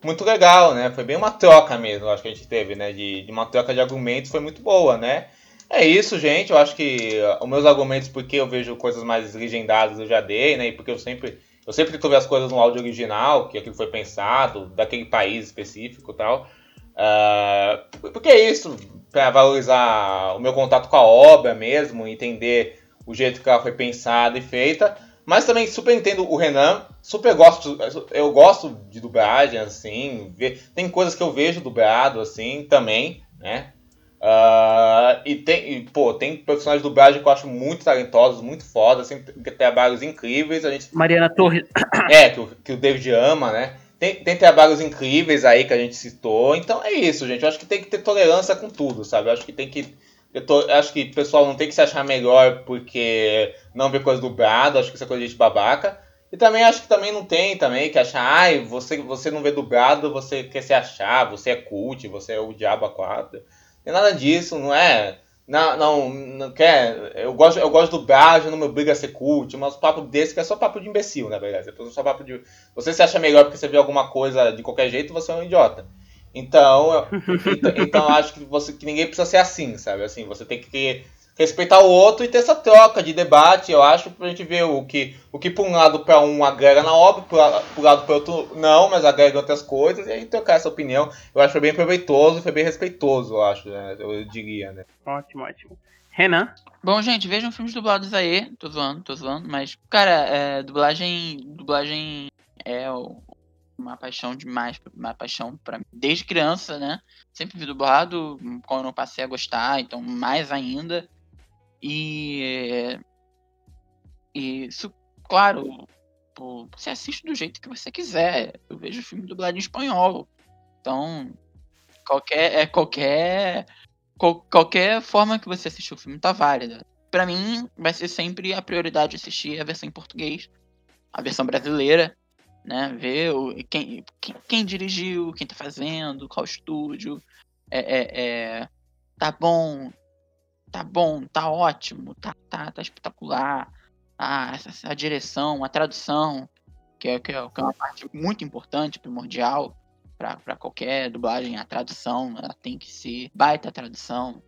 muito legal, né? Foi bem uma troca mesmo, acho que a gente teve, né? De, de uma troca de argumentos, foi muito boa, né? É isso, gente. Eu acho que uh, os meus argumentos, porque eu vejo coisas mais legendadas, eu já dei, né? E porque eu sempre eu sempre ver as coisas no áudio original, que aquilo foi pensado, daquele país específico e tal. Ah, porque é isso, para valorizar o meu contato com a obra mesmo, entender o jeito que ela foi pensada e feita. Mas também super entendo o Renan, super gosto, eu gosto de dublagem, assim, tem coisas que eu vejo dublado, assim, também, né? Ah, e tem, e, pô, tem personagens de dublagem que eu acho muito talentosos, muito fodas, assim, tem trabalhos incríveis, a gente Mariana Torres. é, que o, que o David ama, né? Tem, tem trabalhos incríveis aí que a gente citou. Então é isso, gente. Eu acho que tem que ter tolerância com tudo, sabe? Eu acho que tem que. Eu tô- acho que o pessoal não tem que se achar melhor porque não vê coisa dublada. Acho que isso é coisa de babaca. E também acho que também não tem também que achar, ai, você, você não vê dublado, você quer se achar, você é cult, você é o diabo a quatro. Tem nada disso, não é. Não, não, não quer. Eu gosto, eu gosto do não me obriga a ser cult, mas papo desse que é só papo de imbecil, na verdade. É só papo de. Você se acha melhor porque você vê alguma coisa de qualquer jeito, você é um idiota. Então, eu, então, então eu acho que, você, que ninguém precisa ser assim, sabe? Assim, você tem que respeitar o outro e ter essa troca de debate, eu acho, pra gente ver o que, o que por um lado para um agrega na obra, por, por lado para outro não, mas agrega outras coisas, e aí trocar essa opinião, eu acho que foi bem proveitoso, foi bem respeitoso, eu acho, né? eu diria, né. Ótimo, ótimo. Renan? Bom, gente, vejam filmes dublados aí, tô zoando, tô zoando, mas, cara, é, dublagem, dublagem é uma paixão demais, uma paixão para desde criança, né, sempre vi dublado, quando eu passei a gostar, então mais ainda, e. Isso, claro, você assiste do jeito que você quiser. Eu vejo filme dublado em espanhol. Então, qualquer. É qualquer. Qual, qualquer forma que você assistir o filme tá válida. Para mim, vai ser sempre a prioridade assistir a versão em português, a versão brasileira, né? Ver o, quem, quem, quem dirigiu, quem tá fazendo, qual estúdio. É, é, é, tá bom, tá bom, tá ótimo, tá, tá, tá espetacular. Ah, essa, a direção, a tradução, que é, que é, que é uma parte muito importante, primordial para qualquer dublagem, a tradução, ela tem que ser baita tradução.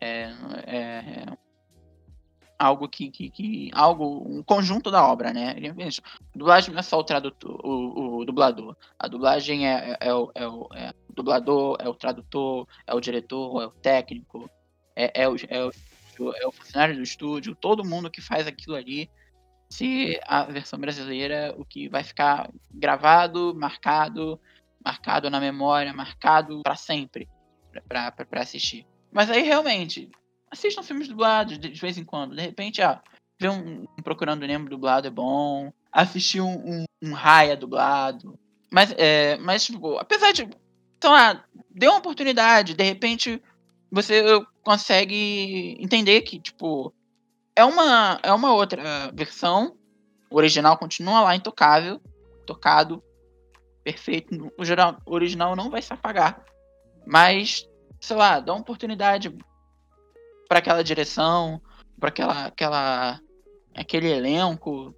É, é, é algo que, que, que, algo um conjunto da obra né Veja, dublagem não é só o tradutor o, o dublador a dublagem é, é, é, o, é, o, é o dublador é o tradutor é o diretor é o técnico é, é, o, é, o, é o funcionário do estúdio, todo mundo que faz aquilo ali. Se a versão brasileira, o que vai ficar gravado, marcado, marcado na memória, marcado para sempre para assistir. Mas aí realmente, assistam filmes dublados de, de vez em quando. De repente, ah, ver um, um Procurando Nemo dublado é bom. Assistir um, um, um Raya dublado. Mas, é, mas tipo, apesar de. Então, ah, dê uma oportunidade. De repente, você consegue entender que, tipo, é uma, é uma outra versão. O original continua lá intocável, tocado, perfeito. O original não vai se apagar. Mas, sei lá, dá uma oportunidade para aquela direção, para aquela, aquela, aquele elenco.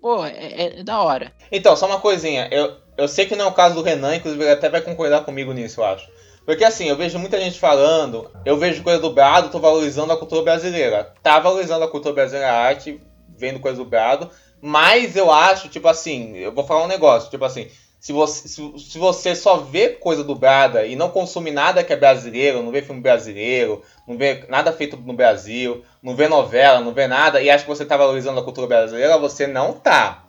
Pô, é, é, da hora. Então, só uma coisinha. Eu, eu sei que não é o caso do Renan, inclusive ele até vai concordar comigo nisso, eu acho. Porque assim, eu vejo muita gente falando, eu vejo coisa dublado, tô valorizando a cultura brasileira. Tá valorizando a cultura brasileira, a arte, vendo coisa dublado, mas eu acho, tipo assim, eu vou falar um negócio, tipo assim, se você, se, se você só vê coisa dublada e não consome nada que é brasileiro, não vê filme brasileiro, não vê nada feito no Brasil, não vê novela, não vê nada, e acha que você tá valorizando a cultura brasileira, você não tá.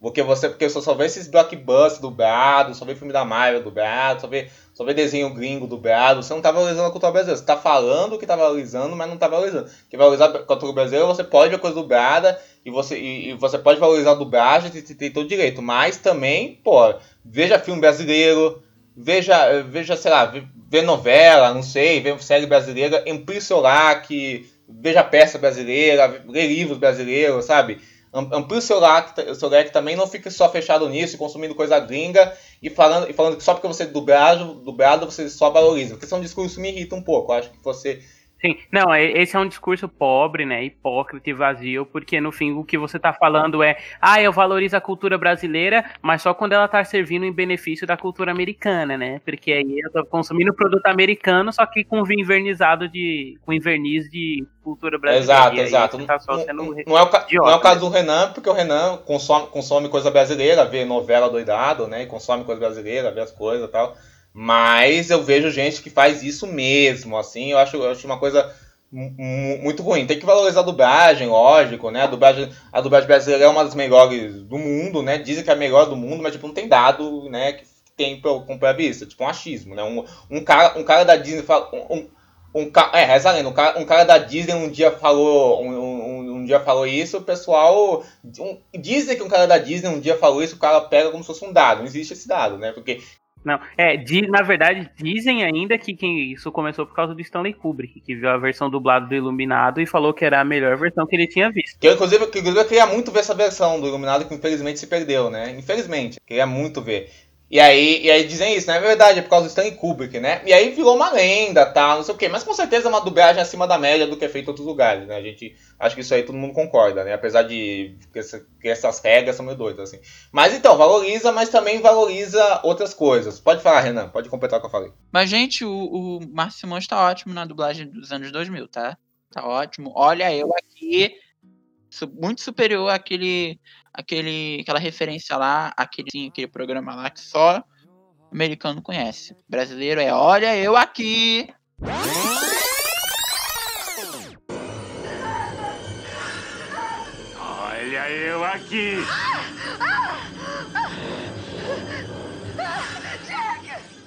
Porque você, porque você só vê esses blockbusters dublados, só vê filme da Marvel dublado, só vê só vê desenho gringo dublado, você não tá valorizando a cultura brasileira. Você tá falando que tá valorizando, mas não tá valorizando. Que valorizar a cultura brasileira, você pode ver coisa dublada e você, e, e você pode valorizar a dublagem, tem, tem todo direito. Mas também, pô, veja filme brasileiro, veja, veja sei lá, vê novela, não sei, vê série brasileira, amplie seu que veja peça brasileira, lê livros brasileiros, sabe? Amplie o seu leque, o seu leque também, não fique só fechado nisso, consumindo coisa gringa e falando, e falando que só porque você é dublado, dublado você só valoriza. Porque esse é um discurso que me irrita um pouco. Eu acho que você Sim, não, é, esse é um discurso pobre, né, hipócrita e vazio, porque no fim o que você tá falando é, ah, eu valorizo a cultura brasileira, mas só quando ela tá servindo em benefício da cultura americana, né, porque aí eu tô consumindo produto americano, só que com invernizado de, com inverniz de cultura brasileira. Exato, exato. Tá não, não, é o, idiota, não é o caso né? do Renan, porque o Renan consome, consome coisa brasileira, vê novela doidado, né, consome coisa brasileira, vê as coisas e tal, mas eu vejo gente que faz isso mesmo, assim, eu acho, eu acho uma coisa muito ruim. Tem que valorizar a dublagem, lógico, né? A dublagem, a dublagem brasileira é uma das melhores do mundo, né? Dizem que é a melhor do mundo, mas tipo, não tem dado, né, que tem pra vista, tipo um achismo, né? Um, um, cara, um cara da Disney fala. Um, um, é, reza um cara, um cara da Disney um dia falou. Um, um, um dia falou isso, o pessoal. Um, dizem que um cara da Disney um dia falou isso, o cara pega como se fosse um dado. Não existe esse dado, né? Porque Não, é, di- na verdade, dizem ainda que quem, isso começou por causa do Stanley Kubrick, que viu a versão dublada do Iluminado e falou que era a melhor versão que ele tinha visto. Que eu, inclusive, que, eu queria muito ver essa versão do Iluminado que infelizmente se perdeu, né? Infelizmente. Queria muito ver. E aí, e aí dizem isso, né? É verdade, é por causa do Stanley Kubrick, né? E aí virou uma lenda, tá? Não sei o quê. Mas com certeza é uma dublagem acima da média do que é feito em outros lugares, né? A gente. Acho que isso aí todo mundo concorda, né? Apesar de que, essa- que essas regras são meio doidas, assim. Mas então, valoriza, mas também valoriza outras coisas. Pode falar, Renan, pode completar o que eu falei. Mas, gente, o, o Márcio Simões tá ótimo na dublagem dos anos 2000, tá? Tá ótimo. Olha eu aqui, muito superior àquele, àquele, aquela referência lá, aquele, sim, aquele programa lá que só americano conhece. Brasileiro é olha eu aqui. Olha eu aqui.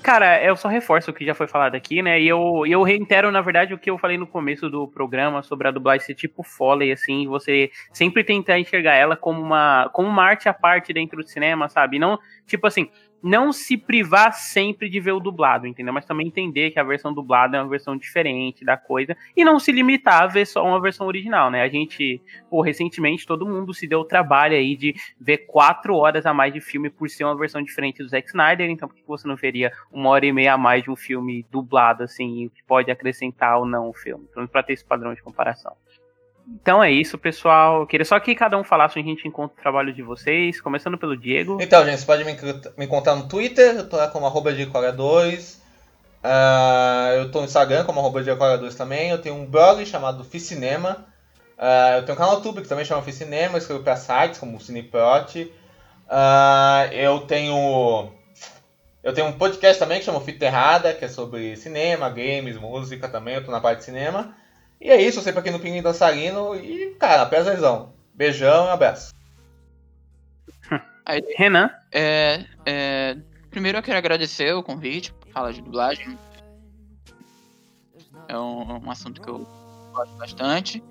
Cara, eu só reforço o que já foi falado aqui, né? E eu, eu reitero, na verdade, o que eu falei no começo do programa sobre a dublagem ser tipo Foley, assim, você sempre tentar enxergar ela como uma, como uma arte à parte dentro do cinema, sabe? Não, tipo assim, não se privar sempre de ver o dublado, entendeu? Mas também entender que a versão dublada é uma versão diferente da coisa e não se limitar a ver só uma versão original, né? A gente, pô, recentemente todo mundo se deu o trabalho aí de ver quatro horas a mais de filme por ser uma versão diferente do Zack Snyder, então por que você não veria uma hora e meia a mais de um filme dublado, assim, que pode acrescentar ou não o filme, menos pra ter esse padrão de comparação. Então é isso, pessoal. Eu queria só que cada um falasse onde a gente encontra o trabalho de vocês, começando pelo Diego. Então, gente, você pode me, me encontrar no Twitter, eu tô lá como arroba dicoria2. Ah, eu tô no Instagram como arroba dicoria2 também. Eu tenho um blog chamado Ficinema. Ah, eu tenho um canal no YouTube que também chama Ficinema, eu escrevo pra sites como o Cineprot. Ah, eu tenho. Eu tenho um podcast também que chama Fita Errada, que é sobre cinema, games, música também, eu tô na parte de cinema. E é isso, eu sempre aqui no Pinguim Dançarino e, cara, prazerzão. Beijão e abraço. Aí, Renan. é, é, primeiro eu quero agradecer o convite, fala de dublagem. É um, um assunto que eu gosto bastante.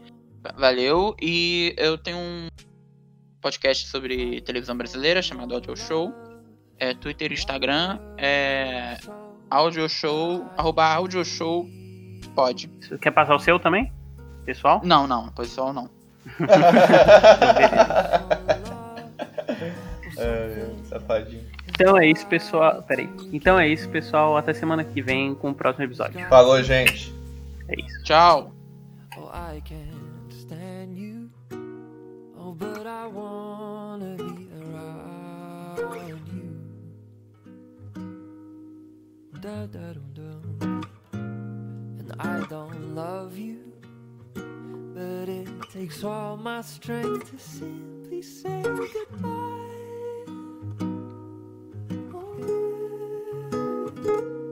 Valeu. E eu tenho um podcast sobre televisão brasileira chamado Audio Show. É Twitter e Instagram. É Audio Show, arroba Audio Show pode. Você quer passar o seu também? Pessoal? Não, não, pessoal não. É, safadinho. Então é isso, pessoal. Peraí. Então é isso, pessoal. Até semana que vem com o próximo episódio. Falou, gente. É isso. Tchau. Oh, I don't love you. But it takes all my strength to simply say goodbye. Oh, yeah.